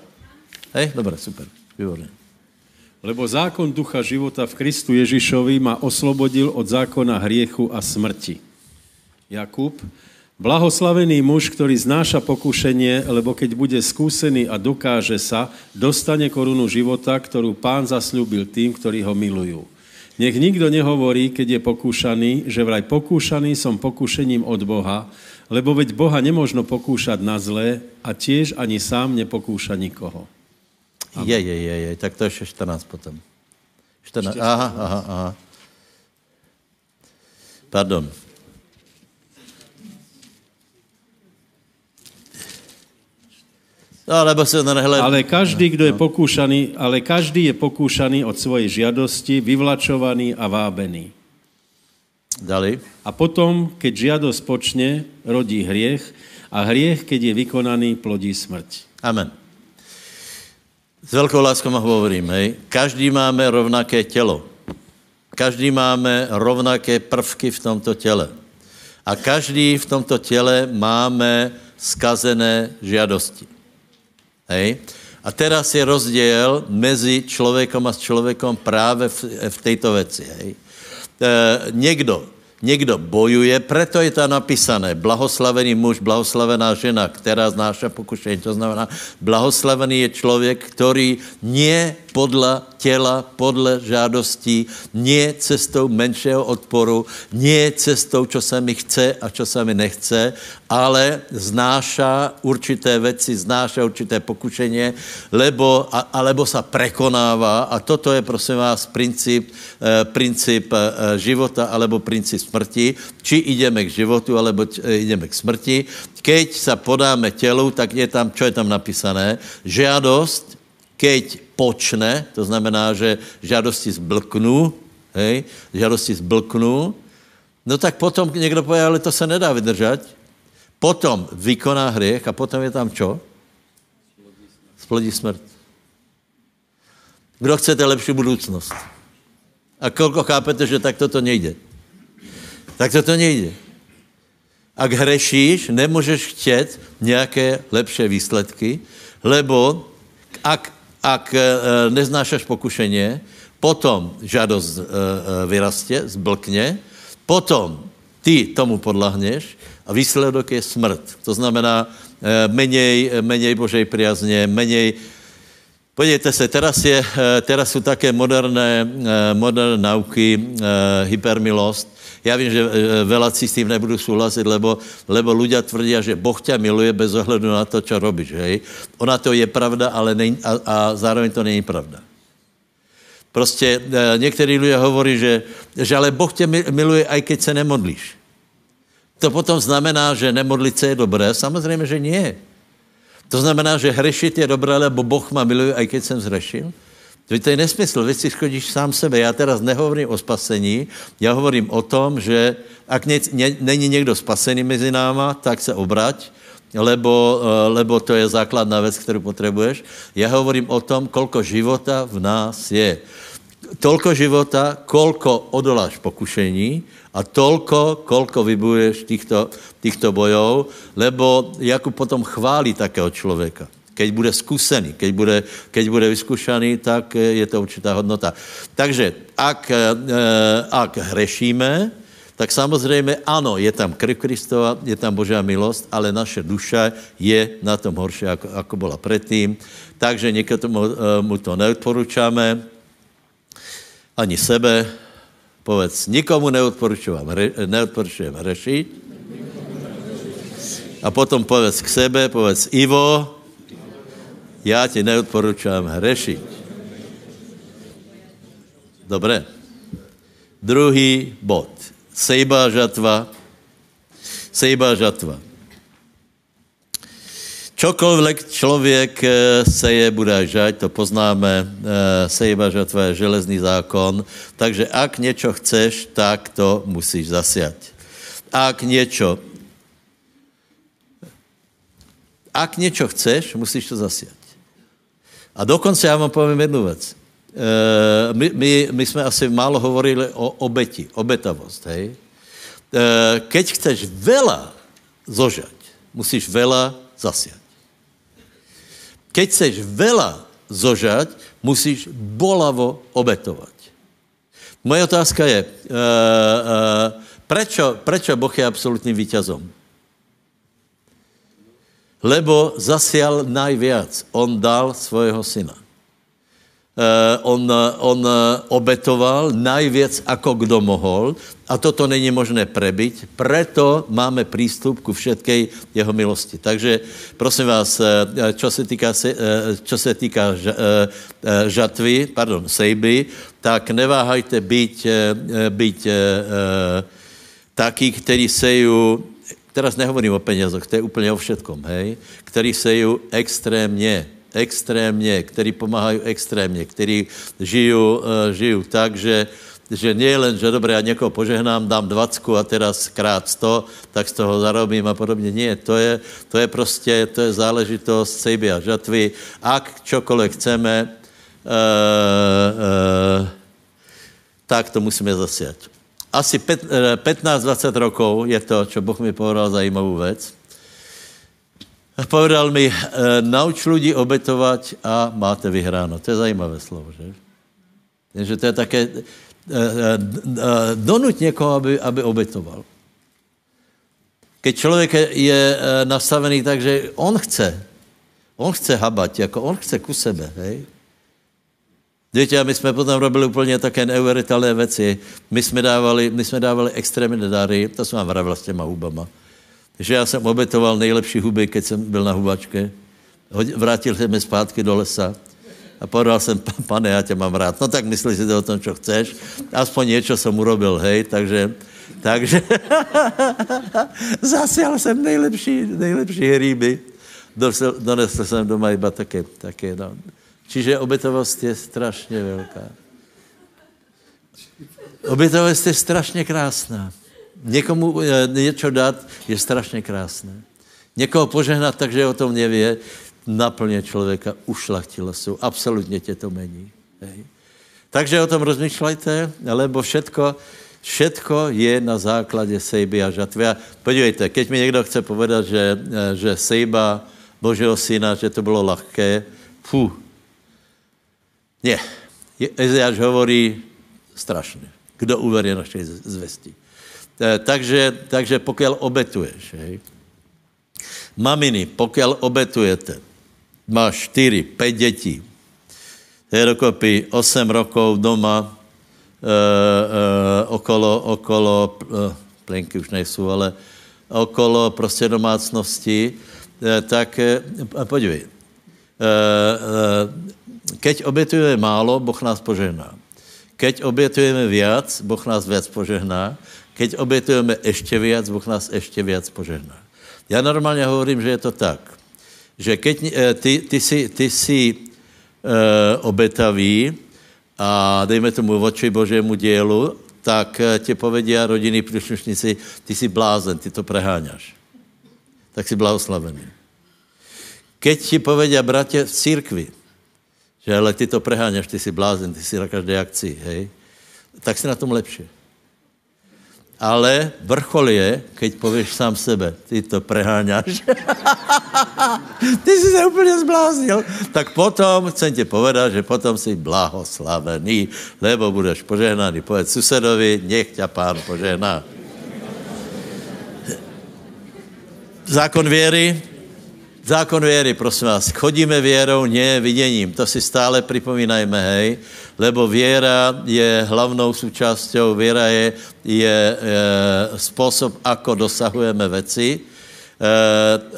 Hej, dobré, super, výborně. Lebo zákon ducha života v Kristu Ježišovi ma oslobodil od zákona hriechu a smrti. Jakub, blahoslavený muž, ktorý znáša pokušenie, lebo keď bude skúsený a dokáže sa, dostane korunu života, ktorú pán zasľúbil tým, ktorí ho milujú. Nech nikto nehovorí, keď je pokúšaný, že vraj pokúšaný som pokúšením od Boha, lebo veď Boha nemožno pokúšať na zlé a tiež ani sám nepokúša nikoho. Je, je, je, je. Tak to ještě 14 potom. 14. Aha, aha, aha. Pardon. No, lebo se nehle... Ale každý, kdo je pokúšaný, ale každý je pokúšaný od svojej žiadosti, vyvlačovaný a vábený. Dali. A potom, keď žiadosť počne, rodí hriech a hriech, keď je vykonaný, plodí smrť. Amen. S velkou láskou hovorím, hej. Každý máme rovnaké tělo. Každý máme rovnaké prvky v tomto těle. A každý v tomto těle máme skazené žiadosti. Hej? A teraz je rozdíl mezi člověkom a s člověkom právě v, v této věci. Hej? E, někdo Někdo bojuje, proto je to napísané. Blahoslavený muž, blahoslavená žena, která znáša pokušení. To znamená, blahoslavený je člověk, který nie podle těla, podle žádostí, nie cestou menšího odporu, nie cestou, čo se mi chce a čo se mi nechce, ale znáša určité věci, znáša určité pokušení, lebo, a, alebo sa prekonává a toto je, prosím vás, princip, eh, princip eh, života alebo princip smrti, či ideme k životu, alebo eh, ideme k smrti. Keď sa podáme tělu, tak je tam, čo je tam napísané? Žiadost, keď počne, to znamená, že žádosti zblknu, hej, žádosti zblknu, no tak potom někdo pově, ale to se nedá vydržet, potom vykoná hriech a potom je tam čo? Splodí smrt. Kdo chcete lepší budoucnost? A kolko chápete, že tak toto nejde? Tak toto nejde. Ak hrešíš, nemůžeš chtět nějaké lepší výsledky, lebo ak, ak e, neznášaš pokušeně, potom žádost e, e, vyrastě, zblkně, potom ty tomu podlahneš a výsledok je smrt. To znamená eh, menej, menej Božej priazně, menej... Podívejte se, teraz, je, eh, teraz jsou také moderné, eh, moderné nauky, hypermilost. Já vím, že velaci s tím nebudu souhlasit, lebo, lebo ľudia tvrdí, že Boh tě miluje bez ohledu na to, co robíš. Hej? Ona to je pravda, ale nej, a, a zároveň to není pravda. Prostě některý lidé hovorí, že, že ale Boh tě miluje, i keď se nemodlíš. To potom znamená, že nemodlit se je dobré? Samozřejmě, že nie. To znamená, že hřešit je dobré, lebo Boh ma miluje, i keď jsem zhrešil? To je nesmysl, vy si škodíš sám sebe. Já teraz nehovorím o spasení, já hovorím o tom, že ak ne, ne, není někdo spasený mezi náma, tak se obrať, lebo, eh, lebo to je základná věc, kterou potřebuješ. Já hovorím o tom, kolko života v nás je. Tolko života, kolko odoláš pokušení a tolko, kolko vybuješ týchto, týchto bojov, lebo Jakub potom chválí takého člověka. Keď bude zkusený, keď bude, keď bude vyzkušaný, tak je to určitá hodnota. Takže ak, eh, ak hrešíme, tak samozřejmě ano, je tam krv Kristova, je tam Božá milost, ale naše duše je na tom horší, jako, jako byla předtím. Takže eh, mu to neodporučáme, ani sebe, Povedz, nikomu neodporučujem hřešit. A potom povedz k sebe, povedz Ivo, já ti neodporučujem hřešit. Dobré. Druhý bod. Sejba žatva. Sejba žatva. Čokoliv člověk eh, seje, bude žať, to poznáme, eh, sejba žatva je železný zákon, takže ak něco chceš, tak to musíš zasiať. Ak něco ak něco chceš, musíš to zasiať. A dokonce já vám povím jednu věc. Eh, my, my, my jsme asi málo hovorili o obeti, obetavost, hej? Keď chceš vela zožať, musíš vela zasiať. Keď chceš veľa zožať, musíš bolavo obetovať. Moje otázka je, uh, uh, prečo, prečo Boh je absolutním víťazom? Lebo zasial najviac. On dal svojho syna. Eh, on, on obetoval najviac, ako kdo mohol. A toto není možné prebyť, preto máme prístup ku všetkej jeho milosti. Takže prosím vás, eh, čo se týká, eh, čo se týká žatvy, pardon, sejby, tak neváhajte byť, byť takí, kteří sejú, teraz nehovorím o peniazoch, to je úplně o všetkom, hej, kteří sejú extrémně, extrémně, který pomáhají extrémně, který žijou, uh, žijou tak, že, že nie len, že dobré, já někoho požehnám, dám 20 a teraz krát 100, tak z toho zarobím a podobně. Nie, to je, to je prostě, to je záležitost sejby a žatvy. Ak čokoliv chceme, uh, uh, tak to musíme zasiať. Asi 15-20 rokov je to, čo Boh mi povedal zajímavou věc povedal mi, e, nauč lidi obetovat a máte vyhráno. To je zajímavé slovo, že? Takže to je také, e, e, donuť někoho, aby, aby obetoval. Keď člověk je nastavený tak, že on chce, on chce habat, jako on chce ku sebe, hej? Víte, a my jsme potom robili úplně také neuvěřitelné věci. My jsme dávali, my jsme dávali extrémní dary, to jsem vám vravil s těma hubama že já jsem obetoval nejlepší huby, keď jsem byl na hubačke. Vrátil jsem mě zpátky do lesa a povedal jsem, pane, já tě mám rád. No tak myslíš si to o tom, co chceš. Aspoň něco jsem urobil, hej, takže, takže zasial jsem nejlepší, nejlepší. Donesl, donesl jsem doma iba také, také no. Čiže obětovost je strašně velká. Obětovost je strašně krásná. Někomu eh, něco dát je strašně krásné. Někoho požehnat tak, že o tom nevě, naplně člověka ušlachtilo jsou. Absolutně tě to mení. Hej. Takže o tom rozmýšlejte, lebo všetko, všetko je na základě sejby a žatvy. A podívejte, keď mi někdo chce povedat, že, eh, že sejba Božího syna, že to bylo lahké, fú, ne. Ezeáš hovorí strašně. Kdo uverí našej zvesti? Eh, takže, takže pokud obetuješ, hej, maminy, pokud obetujete, máš 4, 5 dětí, je dokopy 8 rokov doma, e, e, okolo, okolo, e, plenky už nejsou, ale okolo prostě domácnosti, e, tak e, podívej, e, e, keď obětujeme málo, Boh nás požehná. Keď obětujeme viac, Boh nás viac požehná. Keď obětujeme ještě viac, Bůh nás ještě viac požehná. Já normálně hovorím, že je to tak, že keď eh, ty, ty jsi, ty jsi e, obetavý a dejme tomu voči Božému dělu, tak eh, tě povedia rodiny příslušníci, ty jsi blázen, ty to preháňaš. Tak jsi blahoslavený. Keď ti povedia bratě v církvi, že ale ty to preháňaš, ty jsi blázen, ty jsi na každé akci, hej, tak si na tom lepší. Ale vrchol je, keď pověš sám sebe, ty to preháňaš. ty jsi se úplně zbláznil. Tak potom chcem ti povedat, že potom jsi blahoslavený, lebo budeš požehnaný. Povedz susedovi, nech ťa pán požehná. Zákon věry, Zákon věry, prosím vás. Chodíme věrou, ne viděním. To si stále připomínajme, hej. Lebo věra je hlavnou součástí, věra je, je, je způsob, ako dosahujeme věci. E,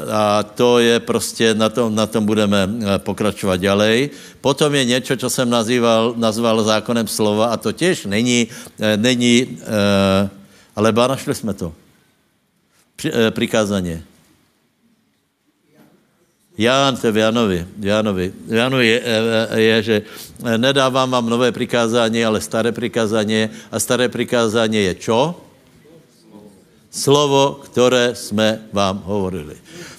a to je prostě, na tom, na tom budeme e, pokračovat ďalej. Potom je něco, co jsem nazýval, nazval zákonem slova a to těž není, e, není ale našli jsme to. Při, prikázaně. Ján, to je v Janovi. Janovi. Janovi je, je, že nedávám vám nové přikázání, ale staré přikázání. A staré přikázání je čo? Slovo, které jsme vám hovorili.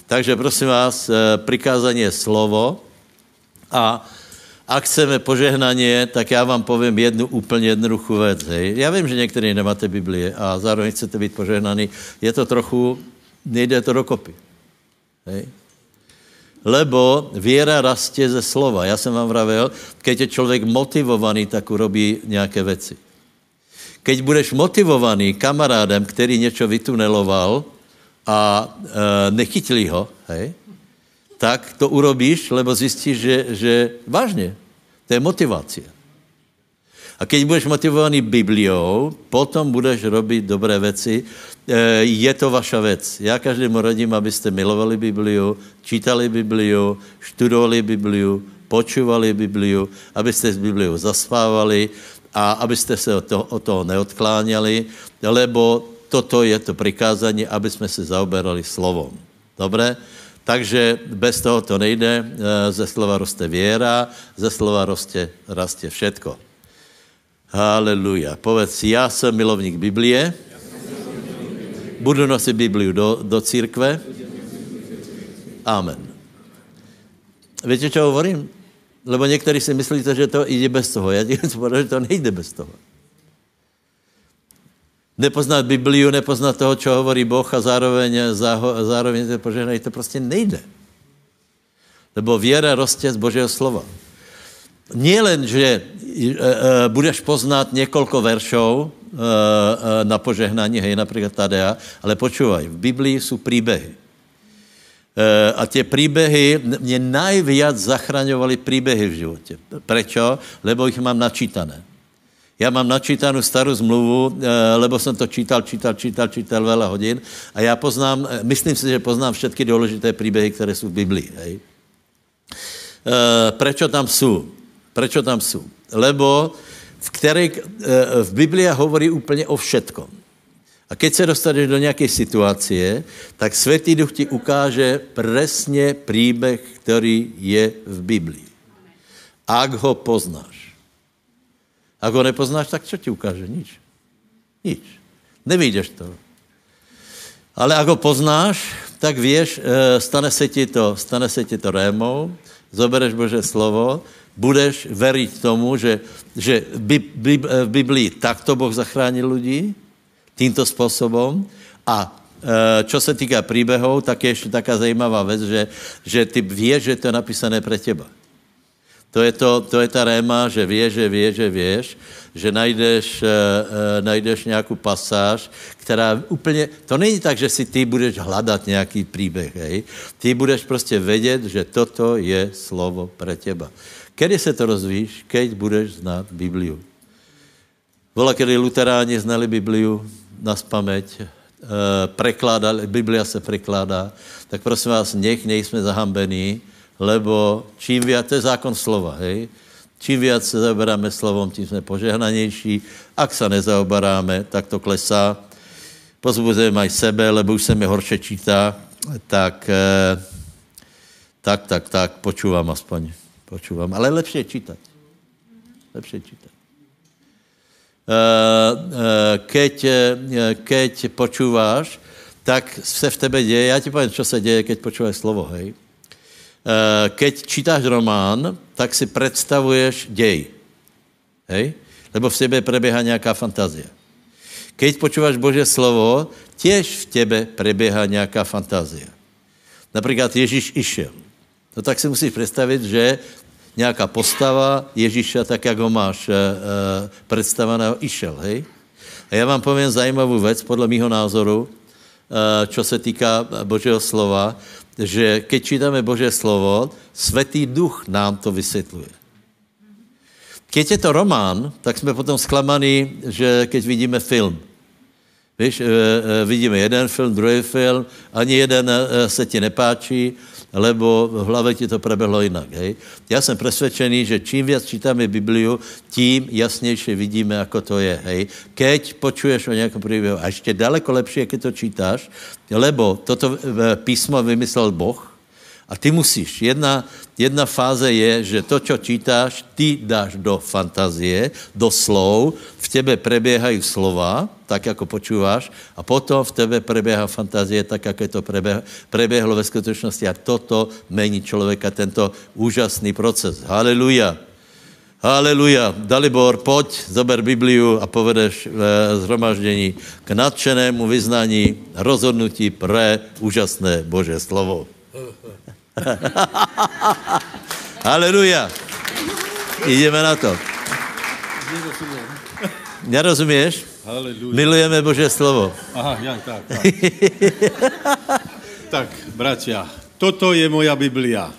Takže prosím vás, eh, přikázání je slovo a a chceme požehnaně, tak já vám povím jednu úplně jednoduchou věc. Já vím, že někteří nemáte Biblie a zároveň chcete být požehnaný. Je to trochu, nejde to dokopy. Hej lebo věra rastě ze slova. Já jsem vám vravil, keď je člověk motivovaný, tak urobí nějaké věci. Keď budeš motivovaný kamarádem, který něco vytuneloval a e, nechytili ho, hej, tak to urobíš, lebo zjistíš, že, že vážně, To je motivácia. A keď budeš motivovaný Bibliou, potom budeš robiť dobré veci. E, je to vaša vec. Já každému radím, abyste milovali Bibliu, čítali Bibliu, študovali Bibliu, počúvali Bibliu, abyste s Bibliou zaspávali a abyste se od toho, od toho neodkláňali, lebo toto je to prikázání, aby jsme se zaoberali slovom. Dobré? Takže bez toho to nejde. E, ze slova roste věra, ze slova roste, rastie všetko. Haleluja. Povedz, já jsem milovník Biblie, budu nosit Bibliu do, do církve. Amen. Víte, čo hovorím? Lebo někteří si myslíte, že to jde bez toho. Já ti povedal, že to nejde bez toho. Nepoznat Bibliu, nepoznat toho, čo hovorí Boh a zároveň, zároveň to požehnají, to prostě nejde. Lebo věra roste z Božího slova nie len, že e, e, budeš poznat několiko veršov e, na požehnání, hej, například Tadea, ale počúvaj, v Biblii jsou příběhy. A tie príbehy, mě najviac zachraňovali príbehy v životě. Prečo? Lebo ich mám načítané. Já mám načítanú starou zmluvu, lebo jsem to čítal, čítal, čítal, čítal veľa hodin a já poznám, myslím si, že poznám všetky důležité příběhy, které jsou v Biblii. Hej. Prečo tam jsou? Proč tam jsou? Lebo v, které, eh, v Biblii hovorí úplně o všetkom. A keď se dostaneš do nějaké situace, tak Světý Duch ti ukáže přesně příběh, který je v Biblii. Ak ho poznáš. Ak ho nepoznáš, tak co ti ukáže? Nič. Nič. Nevídeš to. Ale ak ho poznáš, tak víš, eh, stane se ti to, stane se ti to rémou, zobereš Bože slovo budeš veriť tomu, že, že v Biblii takto Boh zachránil ľudí, týmto spôsobom a e, čo se týká príbehov, tak je ještě taká zajímavá věc, že, že ty víš, že to je napísané pre teba. To je, to, to je ta réma, že víš, že víš, že víš, že najdeš, uh, najdeš nějakou pasáž, která úplně, to není tak, že si ty budeš hledat nějaký příběh, hej. Ty budeš prostě vědět, že toto je slovo pre teba. Kedy se to rozvíš? Keď budeš znát Bibliu. Vola, kedy luteráni znali Bibliu na spameť, e, prekládali, Biblia se prekládá, tak prosím vás, nech nejsme zahambení, lebo čím viac, to je zákon slova, hej, čím viac se zaoberáme slovom, tím jsme požehnanější. Ak se nezaoberáme, tak to klesá. Pozbuzujeme aj sebe, lebo už se mi horše čítá, tak, e, tak, tak, tak, počúvam aspoň počúvam. Ale lepšie čítať. Lepšie čítať. Eh, eh, keď, eh, keď počúváš, tak se v tebe děje, já ti povím, co se děje, keď počúváš slovo, hej. Keď čítáš román, tak si představuješ děj, hej, lebo v tebe preběhá nějaká fantázie. Keď počúváš Bože slovo, těž v tebe preběhá nějaká fantázie. Například Ježíš išel. No tak si musíš představit, že nějaká postava Ježíša, tak jak ho máš e, představeného, išel, hej? A já vám povím zajímavou věc, podle mýho názoru, e, čo se týká Božího slova, že keď čítáme Boží slovo, Svetý duch nám to vysvětluje. Keď je to román, tak jsme potom zklamaní, že keď vidíme film. Víš, vidíme jeden film, druhý film, ani jeden se ti nepáčí, lebo v hlavě ti to prebehlo jinak. Hej? Já jsem přesvědčený, že čím víc čítáme Bibliu, tím jasnější vidíme, ako to je. Hej? Keď počuješ o nějakém příběhu, a ještě daleko lepší, když to čítáš, lebo toto eh, písmo vymyslel Boh, a ty musíš. Jedna, jedna fáze je, že to, čo čítáš, ty dáš do fantazie, do slov, v tebe prebiehají slova, tak jako počúváš, a potom v tebe prebieha fantazie, tak jako je to prebiehlo ve skutečnosti. A toto mení člověka, tento úžasný proces. Haleluja. Haleluja. Dalibor, pojď, zober Bibliu a povedeš v zhromaždění k nadšenému vyznání rozhodnutí pre úžasné Bože slovo. Haleluja. Jdeme na to. Nerozuměš? Haleluja. Milujeme Bože slovo. Aha, ja, tak, tak. tak, bratia, toto je moja Biblia.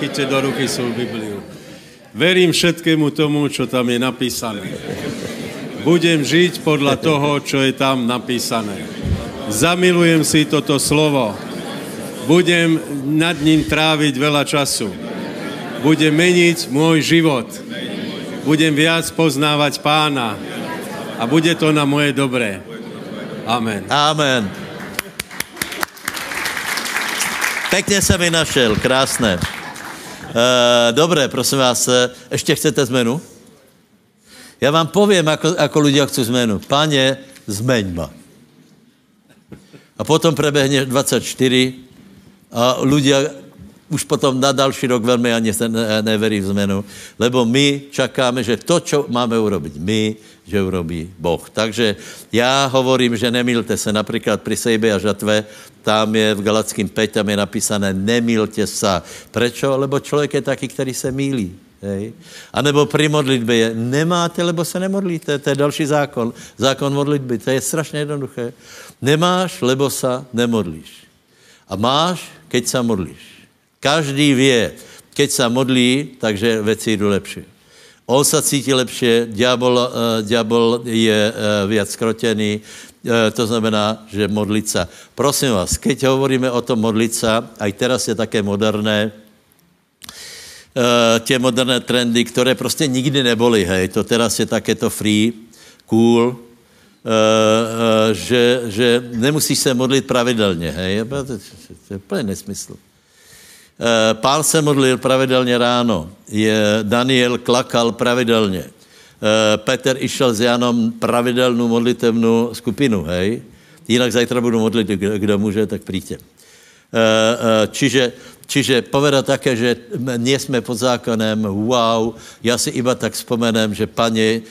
Chyťte do ruky svou Bibliu. Verím všetkému tomu, čo tam je napísané. Budem žiť podľa toho, čo je tam napísané. Zamilujem si toto slovo. Budem nad ním tráviť veľa času. Budem meniť môj život. Budem viac poznávať pána. A bude to na moje dobré. Amen. Amen. Pěkně se mi našel, krásné. Uh, dobré, prosím vás, eh, ještě chcete zmenu? Já vám povím, ako, ako ľudia chcú zmenu. Pane, zmeň ma. A potom prebehne 24 a ľudia už potom na další rok velmi ani se ne, neverí v zmenu, lebo my čakáme, že to, čo máme urobiť my, že urobí Boh. Takže já hovorím, že nemilte se. Například při sejbe a žatve, tam je v Galackým 5, tam je napísané nemilte se. Prečo? Lebo člověk je taky, který se mílí. Hej. A nebo při modlitbě je, nemáte, lebo se nemodlíte, to je další zákon. Zákon modlitby, to je strašně jednoduché. Nemáš, lebo se nemodlíš. A máš, keď se modlíš. Každý vie, keď se modlí, takže věci jdou lepší. On se cítí lepší, diabol, uh, diabol je uh, viac skrotený, uh, to znamená, že modlit se. Prosím vás, keď hovoríme o tom modlit se, aj teraz je také moderné, uh, tě moderné trendy, které prostě nikdy neboli, hej, to teraz je také to free, cool, že, že nemusíš se modlit pravidelně, hej, to, je úplně nesmysl. Pán se modlil pravidelně ráno. Je, Daniel klakal pravidelně. Petr išel s Janom pravidelnou modlitevnou skupinu, hej. Jinak zajtra budu modlit, kdo může, tak přijďte. Čiže, čiže poveda také, že nie jsme pod zákonem, wow, já si iba tak vzpomenem, že pani,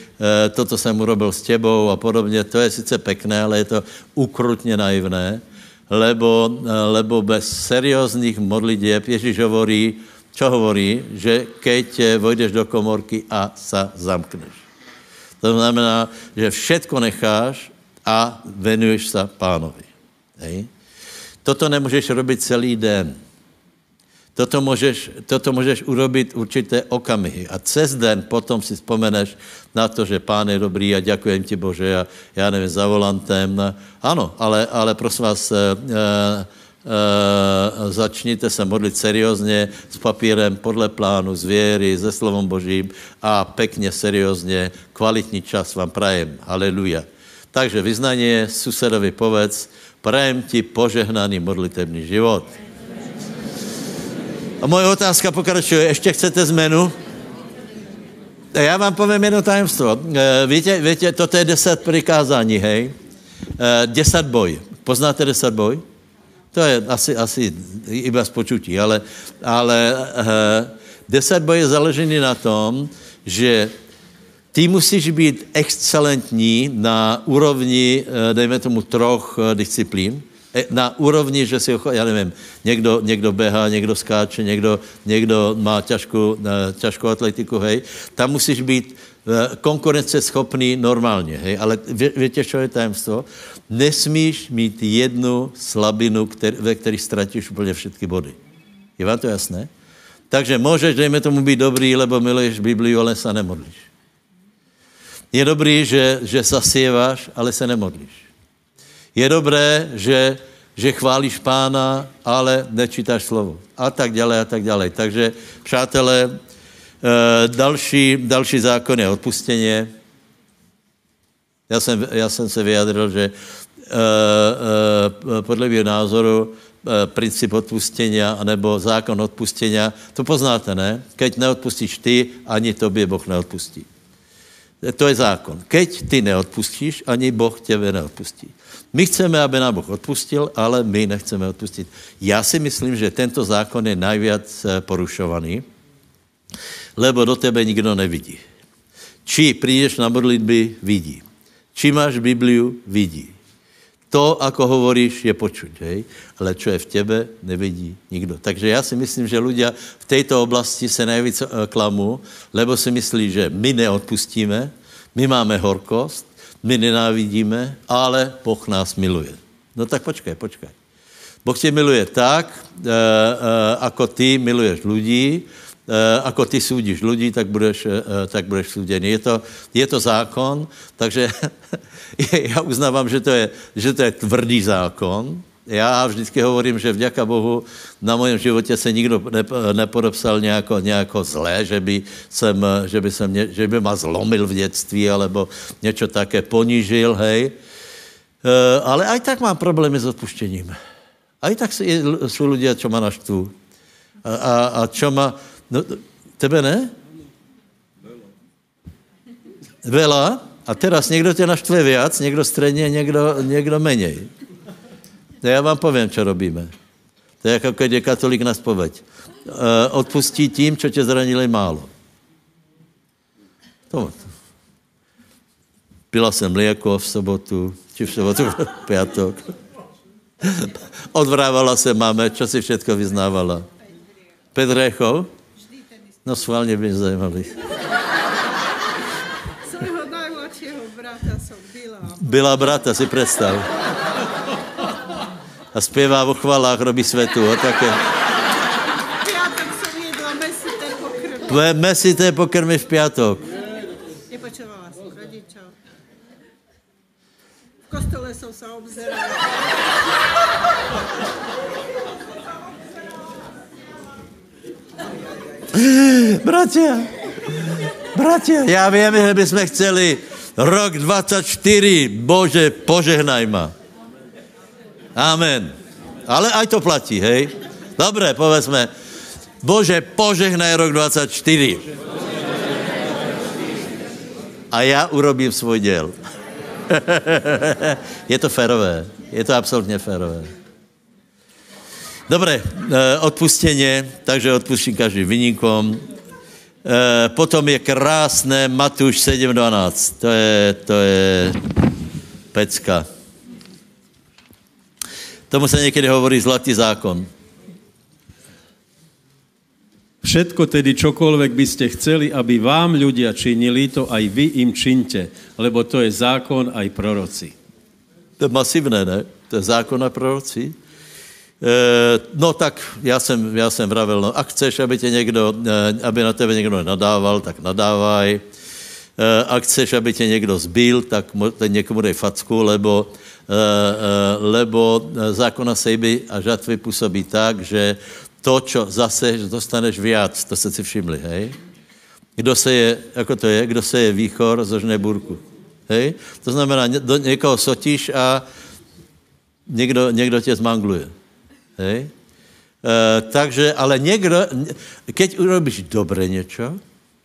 toto jsem urobil s tebou a podobně, to je sice pekné, ale je to ukrutně naivné lebo, lebo bez serióznych modlitieb Ježíš hovorí, čo hovorí? Že keď vojdeš do komorky a sa zamkneš. To znamená, že všetko necháš a venuješ sa pánovi. Hej? Toto nemůžeš robit celý den. Toto můžeš, toto můžeš urobit určité okamihy. A cez den potom si vzpomeneš na to, že pán je dobrý a děkujem ti Bože a já nevím, za volantem. Ano, ale, ale prosím vás, e, e, začněte se modlit seriózně s papírem podle plánu, z věry, se slovom Božím a pekně seriózně, kvalitní čas vám prajem. Haleluja. Takže vyznanie susedovi povedz, prajem ti požehnaný modlitebný život. A moje otázka pokračuje. Ještě chcete zmenu? Já vám povím jedno tajemstvo. Víte, víte, toto je deset přikázání, hej? Deset boj. Poznáte deset boj? To je asi, asi iba z počutí, ale, ale deset boj je založený na tom, že ty musíš být excelentní na úrovni, dejme tomu, troch disciplín. E, na úrovni, že si, já nevím, někdo, někdo běhá, někdo skáče, někdo, někdo má těžkou, e, těžkou atletiku, hej, tam musíš být e, konkurenceschopný normálně, hej, ale vě, víte, co je tajemstvo? Nesmíš mít jednu slabinu, který, ve které ztratíš úplně všechny body. Je vám to jasné? Takže můžeš, dejme tomu, být dobrý, lebo miluješ Bibliu, ale se nemodlíš. Je dobrý, že, že zasieváš, ale se nemodlíš. Je dobré, že, že chválíš pána, ale nečítáš slovo. A tak dále, a tak dále. Takže, přátelé, e, další, další zákon je odpustěně. Já jsem, já jsem se vyjadril, že e, e, podle mého názoru princip odpustění, anebo zákon odpustění, to poznáte, ne? Keď neodpustíš ty, ani tobě Boh neodpustí. To je zákon. Keď ty neodpustíš, ani Boh těbe neodpustí. My chceme, aby nám Boh odpustil, ale my nechceme odpustit. Já si myslím, že tento zákon je najviac eh, porušovaný, lebo do tebe nikdo nevidí. Či přijdeš na modlitby, vidí. Či máš Bibliu, vidí. To, ako hovoríš, je počuť, hej? ale čo je v tebe, nevidí nikdo. Takže já si myslím, že ľudia v této oblasti se nejvíc eh, klamou, lebo si myslí, že my neodpustíme, my máme horkost, my nenávidíme, ale Boh nás miluje. No tak počkej, počkej. Boh tě miluje tak, e, e, ako ty miluješ lidí ako ty súdiš ľudí, tak budeš, tak budeš súdený. Je to, je to zákon, takže já uznávám, že to, je, že to je tvrdý zákon, já vždycky hovorím, že vďaka Bohu na mém životě se nikdo nepodepsal nějako, nějako zlé, že by, jsem, že, by jsem, že by ma zlomil v dětství, alebo něco také ponížil, hej. E, ale aj tak mám problémy s odpuštěním. Aj tak jsou lidé, čo ma naštvu. A, a, a čo ma... No, tebe ne? Vela. A teraz někdo tě naštve viac, někdo středně, někdo, někdo menej. To já vám povím, co robíme. To je jako když je katolík na spoveď. Uh, odpustí tím, co tě zranili málo. To. Pila jsem mléko v sobotu, či v sobotu, v pátek. Odvrávala se máme, co si všetko vyznávala. Pět hřechov? No schválně by mě zajímali. Svojho najmladšího brata som byla. Byla brata, si představ a zpěvá o chvalách, robí svetu. O, také. Piatok som jedla mesité pokrmy. Tvoje mesité pokrmy v. Nepočovala rodičov. V kostole som sa obzerala. Bratia, bratia, já vím, že bychom chceli rok 24, Bože, požehnaj ma. Amen. Ale aj to platí, hej? Dobré, povedzme, Bože, požehnaj rok 24. A já urobím svůj děl. je to férové. Je to absolutně férové. Dobré, eh, odpustěně, takže odpustím každý vyníkom. Eh, potom je krásné Matuš 7.12. To je, to je pecka. Tomu se někdy hovorí zlatý zákon. Všetko tedy, čokoľvek by ste chceli, aby vám ľudia činili, to aj vy im činte, lebo to je zákon aj proroci. To je masivné, ne? To je zákon a proroci. E, no tak já jsem, já jsem vravil, no a chceš, aby tě někdo, e, aby na tebe někdo nadával, tak nadávaj. E, a chceš, aby tě někdo zbil, tak někomu dej facku, lebo lebo zákona sejby a žatvy působí tak, že to, čo zase dostaneš viac, to se si všimli, hej? Kdo se je, jako to je, kdo se je výchor, zožne burku. Hej? To znamená, do někoho sotíš a někdo, někdo tě zmangluje. Hej? E, takže, ale někdo, keď urobíš dobré něco,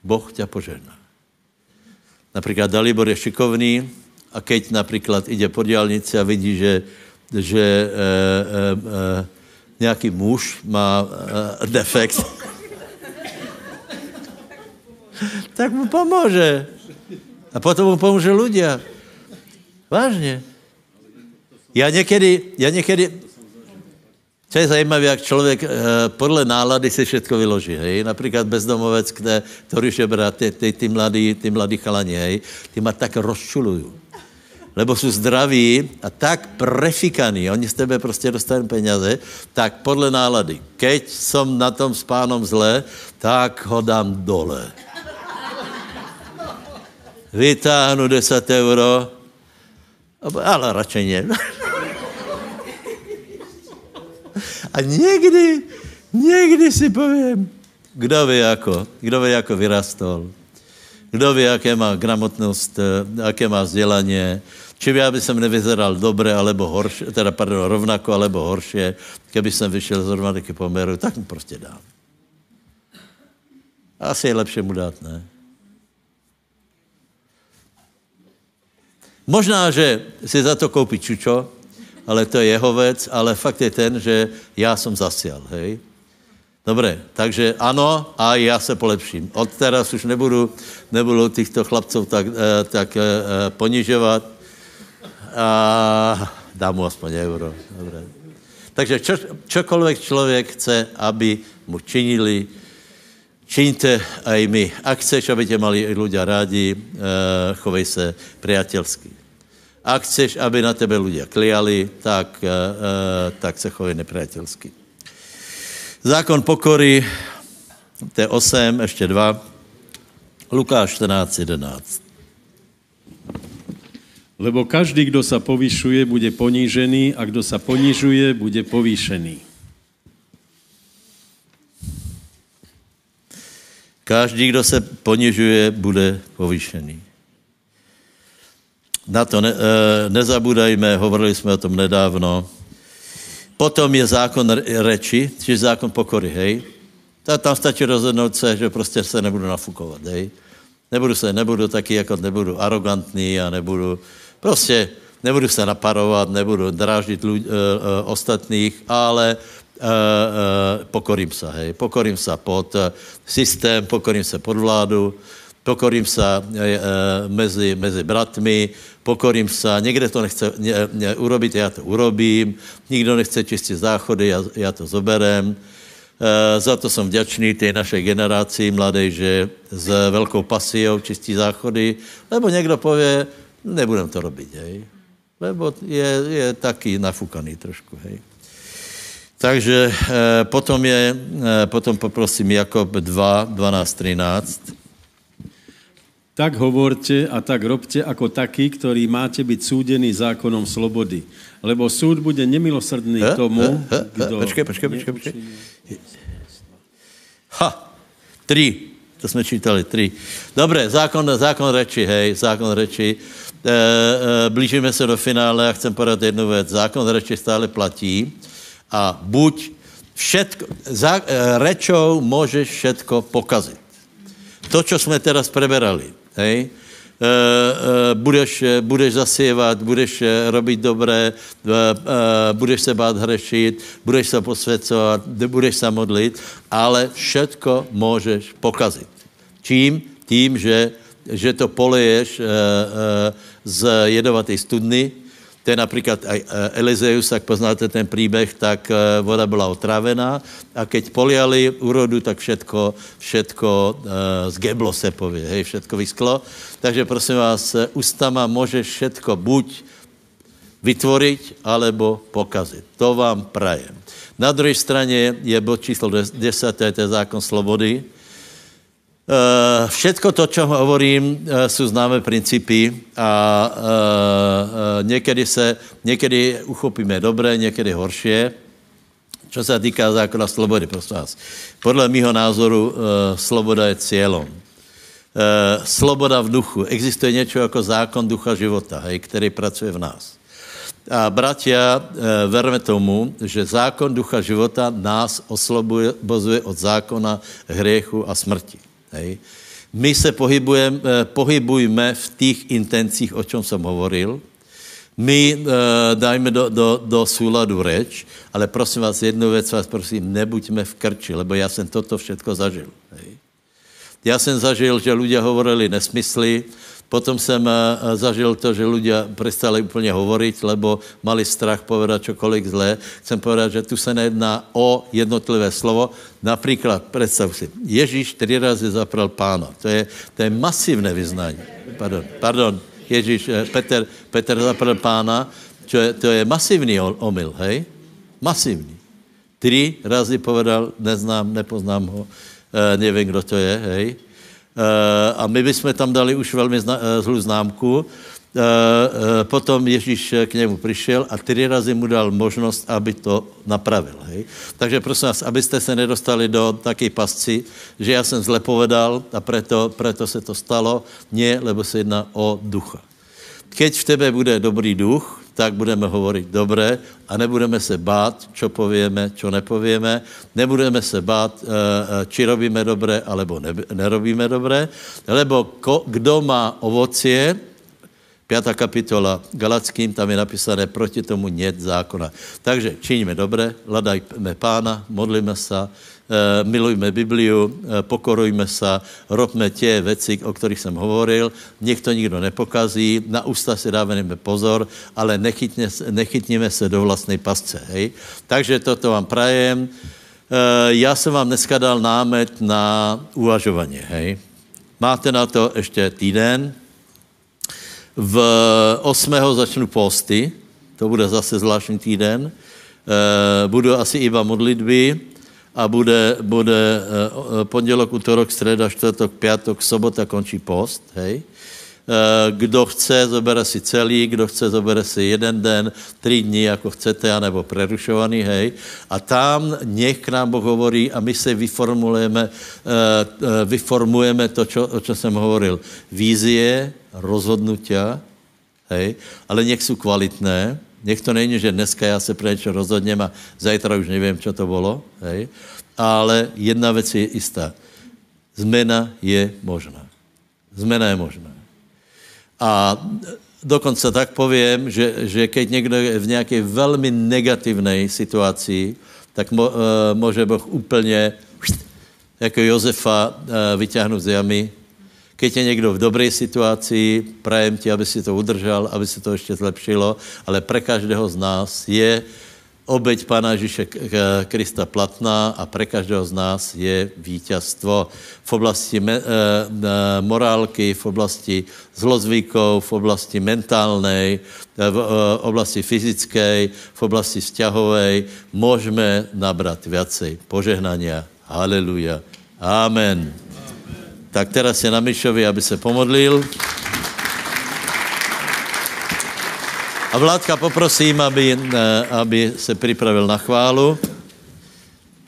Boh tě požehná. Například Dalibor je šikovný, a keď například ide po diálnici a vidí, že, že e, e, e, nějaký muž má e, defekt, tak mu pomůže. A potom mu pomůže ľudia. Vážně. Já někdy, já někdy, co je zajímavé, jak člověk e, podle nálady si všechno vyloží. Hej? Například bezdomovec, kde, který žebra, ty, ty, ty, mladí, ty mladí chalani, hej? ty ma tak rozčulují lebo jsou zdraví a tak prefikaní, oni z tebe prostě dostanou peněze, tak podle nálady. Keď jsem na tom s pánom zle, tak ho dám dole. Vytáhnu 10 euro, ale radši ne. A někdy, někdy si povím, kdo ví jako, kdo ví jako vyrastol, kdo ví, jaké má gramotnost, jaké má vzdělání, či já bych nevyzeral dobře, alebo horší, teda pardon, rovnako, alebo horšie, keby jsem vyšel z rovnaké poměru, tak mu prostě dám. Asi je lepší mu dát, ne? Možná, že si za to koupí čučo, ale to je jeho věc, ale fakt je ten, že já jsem zasial, hej? Dobré, takže ano, a já se polepším. Od teraz už nebudu, nebudu těchto chlapců tak, eh, tak eh, ponižovat a dám mu aspoň euro. Dobré. Takže čo, čokoliv člověk chce, aby mu činili, čiňte aj my. A chceš, aby tě mali ľudia rádi, chovej se priateľsky. A chceš, aby na tebe ľudia kliali, tak, tak se chovej nepriateľsky. Zákon pokory to je 8, ještě dva. Lukáš 14, 11. Lebo každý, kdo sa povyšuje, bude ponížený a kdo sa ponižuje, bude povýšený. Každý, kdo se ponižuje, bude povýšený. Na to ne, e, nezabúdajme, hovorili jsme o tom nedávno. Potom je zákon reči, čiže zákon pokory, hej. Ta, tam stačí rozhodnout se, že prostě se nebudu nafukovat, hej. Nebudu se, nebudu taky jako nebudu arrogantní a nebudu, prostě nebudu se naparovat, nebudu dráždit ľudí, e, e, ostatných, ale e, e, pokorím se, hej. Pokorím se pod systém, pokorím se pod vládu, pokorím se e, e, mezi, mezi bratmi, pokorím se, někde to nechce ne, ne, urobit, já to urobím, nikdo nechce čistit záchody, já, já to zoberem. E, za to jsem vděčný té naší generaci mladé, že s velkou pasiou čistí záchody, lebo někdo pově, nebudem to robit, hej. Lebo je, je taky nafukaný trošku, hej. Takže e, potom je, e, potom poprosím Jakob 2, 12, 13. Tak hovorte a tak robte ako takí, ktorí máte byť súdení zákonom slobody. Lebo súd bude nemilosrdný Eh, tomu, eh, eh, eh, kdo... Počkej, počkej, počkej, počkej. Ha, tři. To jsme čítali, tři. Dobré, zákon, zákon reči, hej, zákon reči. E, e, blížíme se do finále a chcem podat jednu věc. Zákon reči stále platí a buď všetko, zá, e, rečou můžeš všetko pokazit. To, co jsme teraz preberali, hej, e, e, budeš, budeš zasievat, budeš robit dobré, budeš se bát hřešit, budeš se posvěcovat, budeš se modlit, ale všetko můžeš pokazit. Čím? Tím, že, že to poleješ z jedovaté studny, to je například aj Elizeus, jak poznáte ten příběh, tak e, voda byla otrávená a keď poliali úrodu, tak všetko, všetko e, zgeblo se pově, hej, všetko vysklo. Takže prosím vás, ústama můžeš všetko buď vytvoriť, alebo pokazit. To vám prajem. Na druhé straně je bod číslo 10, to je zákon slobody. Uh, všetko to, čo hovorím, jsou známé principy a uh, někdy se, někdy uchopíme dobré, někdy horšie. Čo se týká zákona slobody, prosím vás. Podle mýho názoru sloboda je cílem. Sloboda v duchu. Existuje něco jako zákon ducha života, hej, který pracuje v nás. A bratia, verme tomu, že zákon ducha života nás oslobozuje od zákona hriechu a smrti. Hej. My se pohybujeme, pohybujeme v těch intencích, o čem jsem hovoril. My uh, dajme do, do, do souladu reč, ale prosím vás, jednu věc vás prosím, nebuďme v krči, lebo já jsem toto všetko zažil. Hej. Já jsem zažil, že ľudia hovorili nesmysly, potom jsem uh, zažil to, že ľudia prestali úplně hovoriť, lebo mali strach povedat čokoliv zlé. Chcem povedat, že tu se nejedná o jednotlivé slovo. Například, představ si, Ježíš tři razy zapral pána. To je, to je masivné vyznání. Pardon, pardon, Ježíš, Peter, Peter zapral pána, to je, to je masivní omyl, hej? Masivní. Tři razy povedal, neznám, nepoznám ho, e, nevím, kdo to je, hej? E, a my bychom tam dali už velmi zna, e, zlou známku. E, e, potom Ježíš k němu přišel a tři razy mu dal možnost, aby to napravil. Hej? Takže prosím vás, abyste se nedostali do také pasci, že já jsem zle povedal a preto, preto se to stalo. Ne, lebo se jedná o ducha. Keď v tebe bude dobrý duch, tak budeme hovorit dobré a nebudeme se bát, čo povieme, čo nepovieme. Nebudeme se bát, eh, či robíme dobré, alebo nerobíme dobré. Lebo ko, kdo má ovocie, 5. kapitola Galackým, tam je napísané, proti tomu nět zákona. Takže činíme dobré, hledajme pána, modlíme se, milujme Bibliu, uh, pokorujme se, robme tě věci, o kterých jsem hovoril, nech to nikdo nepokazí, na ústa si dáváme pozor, ale nechytně, nechytněme se do vlastní pasce. Hej? Takže toto vám prajem. Uh, já jsem vám dneska dal námet na uvažování. Hej? Máte na to ještě týden. V 8. začnu posty, to bude zase zvláštní týden. Budu asi iba modlitby, a bude, bude eh, eh, pondělok, útorok, středa, čtvrtok, pátek, sobota končí post, hej. Eh, Kdo chce, zobere si celý, kdo chce, zobere si jeden den, tři dny, jako chcete, anebo prerušovaný, hej. A tam nech k nám Boh hovorí a my se vyformulujeme, vyformujeme to, čo, o čem jsem hovoril. Vízie, rozhodnutia, hej, ale nech jsou kvalitné, nech to není, že dneska já se pro něco rozhodněm a zajtra už nevím, co to bylo, ale jedna věc je jistá. Zmena je možná. Zmena je možná. A dokonce tak povím, že, že keď někdo je v nějaké velmi negativné situaci, tak mo, uh, může Boh úplně jako Josefa uh, vyťahnout z jamy, keď je někdo v dobré situaci, prajem ti, aby si to udržel, aby se to ještě zlepšilo, ale pre každého z nás je obeď Pána Ježíše Krista platná a pre každého z nás je vítězstvo v oblasti me, e, morálky, v oblasti zlozvykov, v oblasti mentálnej, v e, oblasti fyzické, v oblasti vzťahovej. Můžeme nabrat viacej požehnania. Haleluja. Amen. Tak teraz je na Mišovi, aby se pomodlil. A Vládka poprosím, aby, eh, aby se připravil na chválu.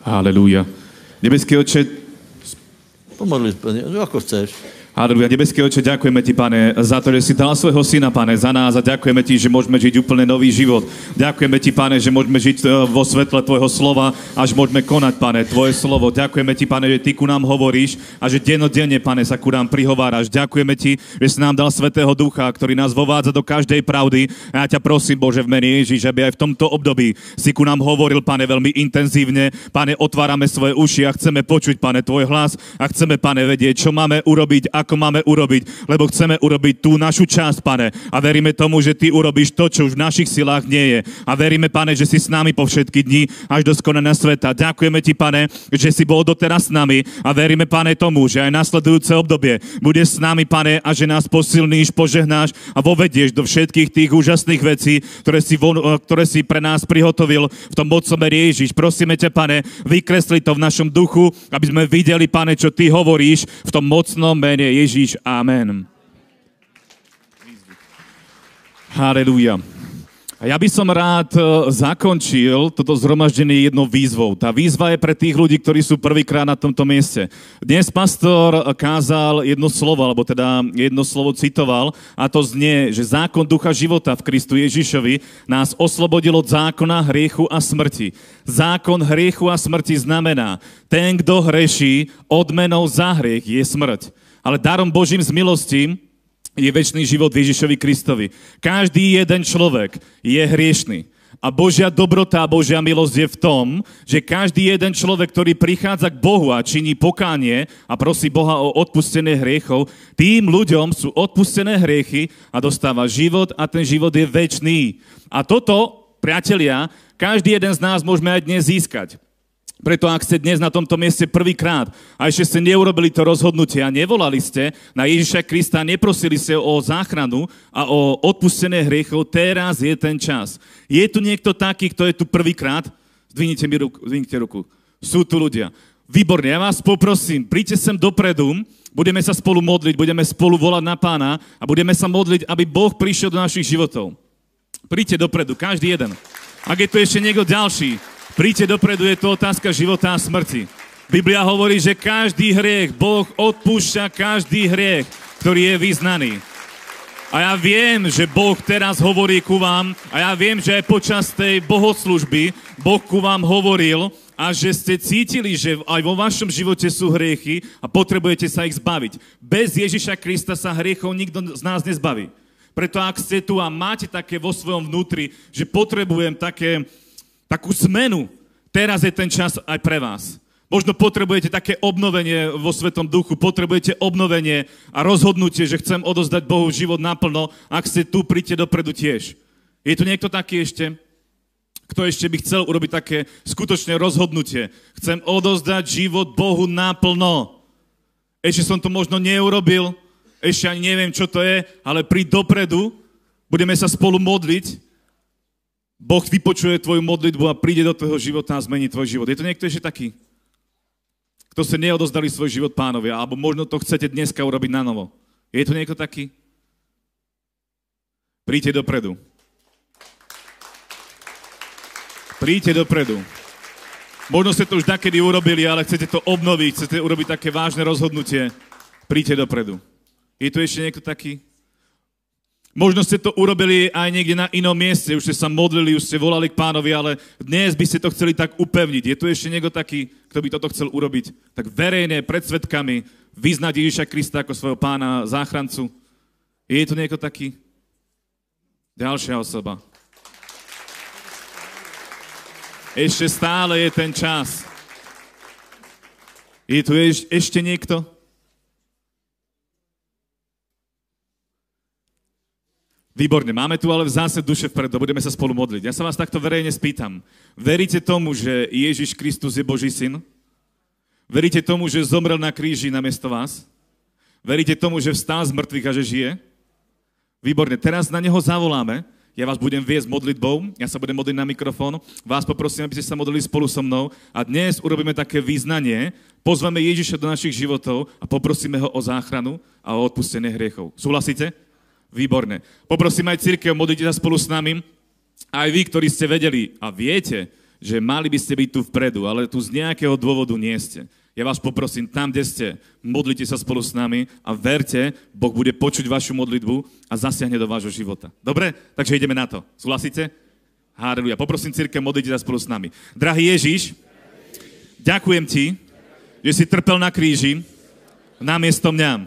Haleluja. Nebeský oče, Pomodli, ako chceš. Haleluja. Nebeský oče, ďakujeme ti, pane, za to, že si dal svojho syna, pane, za nás a ďakujeme ti, že môžeme žiť úplne nový život. Ďakujeme ti, pane, že môžeme žiť e, vo svetle tvojho slova, až môžeme konať, pane, tvoje slovo. Ďakujeme ti, pane, že ty ku nám hovoríš a že dennodenne, pane, sa ku nám prihováraš. Ďakujeme ti, že si nám dal svetého ducha, ktorý nás vovádza do každej pravdy. A ja ťa prosím, Bože, v mene Ježiš, aby aj v tomto období si ku nám hovoril, pane, veľmi intenzívne. Pane, otvárame svoje uši a chceme počuť, pane, tvoj hlas a chceme, pane, vedieť, čo máme urobiť, ako máme urobiť, lebo chceme urobiť tú našu časť, pane. A veríme tomu, že ty urobíš to, čo už v našich silách nie je. A veríme, pane, že si s nami po všetky dni až do skonania sveta. Ďakujeme ti, pane, že si bol doteraz s nami a veríme, pane, tomu, že aj nasledujúce obdobie bude s nami, pane, a že nás posilníš, požehnáš a vovedieš do všetkých tých úžasných vecí, ktoré si, von, ktoré si pre nás prihotovil v tom mocnom Ježiš. Prosíme ťa, pane, vykresli to v našom duchu, aby sme videli, pane, čo ty hovoríš v tom mocnom mene Ježíš. Amen. Halelúja. A ja by som rád e, zakončil toto zhromaždenie jednou výzvou. Tá výzva je pre tých ľudí, ktorí sú prvýkrát na tomto mieste. Dnes pastor kázal jedno slovo, alebo teda jedno slovo citoval, a to znie, že zákon ducha života v Kristu Ježišovi nás oslobodil od zákona hriechu a smrti. Zákon hriechu a smrti znamená, ten, kto hreší, odmenou za hriech je smrť. Ale darom Božím z milosti je väčší život Ježišovi Kristovi. Každý jeden človek je hriešný. A Božia dobrota a Božia milosť je v tom, že každý jeden človek, ktorý prichádza k Bohu a činí pokánie a prosí Boha o odpustené hriechov, tým ľuďom sú odpustené hriechy a dostáva život a ten život je väčší. A toto, priatelia, každý jeden z nás môžeme aj dnes získať. Preto ak ste dnes na tomto mieste prvýkrát a ešte ste neurobili to rozhodnutie a nevolali ste na Ježiša Krista, neprosili ste o záchranu a o odpustené hriechov, teraz je ten čas. Je tu niekto taký, kto je tu prvýkrát? Zdvihnite mi ruku, zdvihnite ruku. Sú tu ľudia. Výborne, ja vás poprosím, príďte sem dopredu, budeme sa spolu modliť, budeme spolu volať na pána a budeme sa modliť, aby Boh prišiel do našich životov. Príďte dopredu, každý jeden. Ak je tu ešte niekto ďalší, Príďte dopredu, je to otázka života a smrti. Biblia hovorí, že každý hriech, Boh odpúšťa každý hriech, ktorý je vyznaný. A ja viem, že Boh teraz hovorí ku vám a ja viem, že aj počas tej bohoslužby Boh ku vám hovoril a že ste cítili, že aj vo vašom živote sú hriechy a potrebujete sa ich zbaviť. Bez Ježiša Krista sa hriechov nikto z nás nezbaví. Preto ak ste tu a máte také vo svojom vnútri, že potrebujem také takú zmenu. Teraz je ten čas aj pre vás. Možno potrebujete také obnovenie vo Svetom duchu, potrebujete obnovenie a rozhodnutie, že chcem odozdať Bohu život naplno, ak ste tu, príďte dopredu tiež. Je tu niekto taký ešte? Kto ešte by chcel urobiť také skutočné rozhodnutie? Chcem odozdať život Bohu naplno. Ešte som to možno neurobil, ešte ani neviem, čo to je, ale príď dopredu, budeme sa spolu modliť Boh vypočuje tvoju modlitbu a príde do tvojho života a zmení tvoj život. Je to niekto ešte taký? kto ste neodozdali svoj život pánovi, alebo možno to chcete dneska urobiť na novo. Je tu niekto taký? Príďte dopredu. Príďte dopredu. Možno ste to už nakedy urobili, ale chcete to obnoviť, chcete urobiť také vážne rozhodnutie. Príďte dopredu. Je tu ešte niekto taký? Možno ste to urobili aj niekde na inom mieste, už ste sa modlili, už ste volali k pánovi, ale dnes by ste to chceli tak upevniť. Je tu ešte niekto taký, kto by toto chcel urobiť? Tak verejne, pred svetkami, vyznať Ježiša Krista ako svojho pána, záchrancu. Je tu niekto taký? Ďalšia osoba. Ešte stále je ten čas. Je tu eš- ešte niekto? Výborne, máme tu ale v zase duše vpredu, budeme sa spolu modliť. Ja sa vás takto verejne spýtam. Veríte tomu, že Ježiš Kristus je Boží syn? Veríte tomu, že zomrel na kríži namiesto vás? Veríte tomu, že vstal z mŕtvych a že žije? Výborne, teraz na neho zavoláme. Ja vás budem viesť modlitbou, ja sa budem modliť na mikrofón. Vás poprosím, aby ste sa modlili spolu so mnou. A dnes urobíme také význanie, pozveme Ježiša do našich životov a poprosíme ho o záchranu a o odpustenie hriechov. Súhlasíte? Výborne. Poprosím aj církev, modlite sa spolu s nami. Aj vy, ktorí ste vedeli a viete, že mali by ste byť tu vpredu, ale tu z nejakého dôvodu nie ste. Ja vás poprosím, tam, kde ste, modlite sa spolu s nami a verte, Boh bude počuť vašu modlitbu a zasiahne do vášho života. Dobre? Takže ideme na to. Súhlasíte? Háleluja. Poprosím církev, modlite sa spolu s nami. Drahý Ježiš, ďakujem ti, že si trpel na kríži namiesto mňa.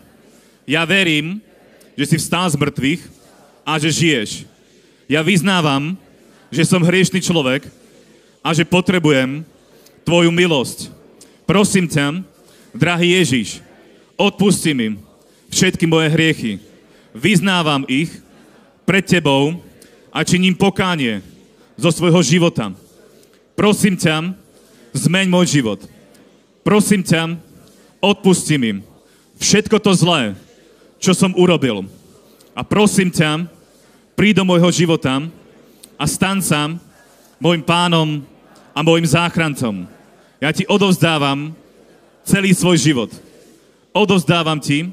Ja verím, že si vstal z mŕtvych a že žiješ. Ja vyznávam, že som hriešný človek a že potrebujem tvoju milosť. Prosím ťa, drahý Ježiš, odpusti mi všetky moje hriechy. Vyznávam ich pred tebou a činím pokánie zo svojho života. Prosím ťa, zmeň môj život. Prosím ťa, odpusti mi všetko to zlé, čo som urobil. A prosím ťa, príď do môjho života a stan sa môjim pánom a môjim záchrancom. Ja ti odovzdávam celý svoj život. Odovzdávam ti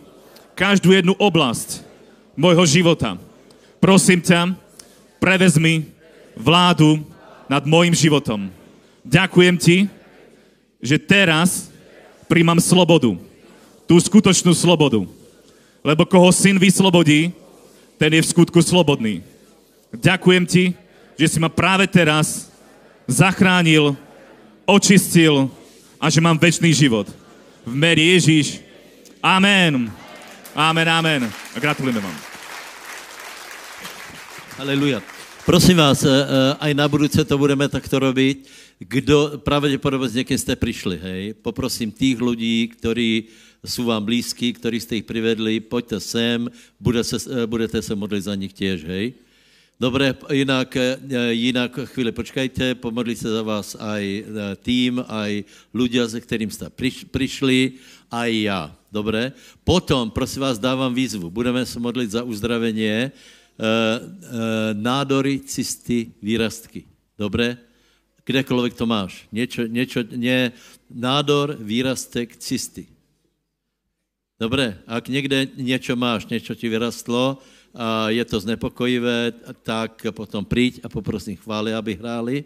každú jednu oblasť môjho života. Prosím ťa, prevezmi vládu nad môjim životom. Ďakujem ti, že teraz príjmam slobodu. Tú skutočnú slobodu. Lebo koho syn vyslobodí, ten je v skutku slobodný. Ďakujem ti, že si ma práve teraz zachránil, očistil a že mám väčší život. V mene Ježíš. Amen. Amen, amen. A gratulujeme vám. Aleluja. Prosím vás, eh, eh, aj na budúce to budeme takto robiť. Kdo, pravděpodobně s někým jste přišli, hej. Poprosím tých lidí, ktorí jsou vám blízki, ktorí jste ich privedli, pojďte sem, bude se, eh, budete se modlit za nich těž, hej. Dobre, jinak, eh, jinak chvíli počkajte, pomodlí se za vás aj eh, tým, aj ľudia, se kterým jste priš, prišli, aj já. Dobre? Potom, prosím vás, dávám výzvu. Budeme se modlit za uzdravenie e, nádory, cysty, výrastky. Dobre? Kdekoľvek to máš. Niečo, niečo, nie, nádor, výrastek, cysty. Dobre, ak někde něco máš, něco ti vyrastlo a je to znepokojivé, tak potom príď a poprosím chvály, aby hráli.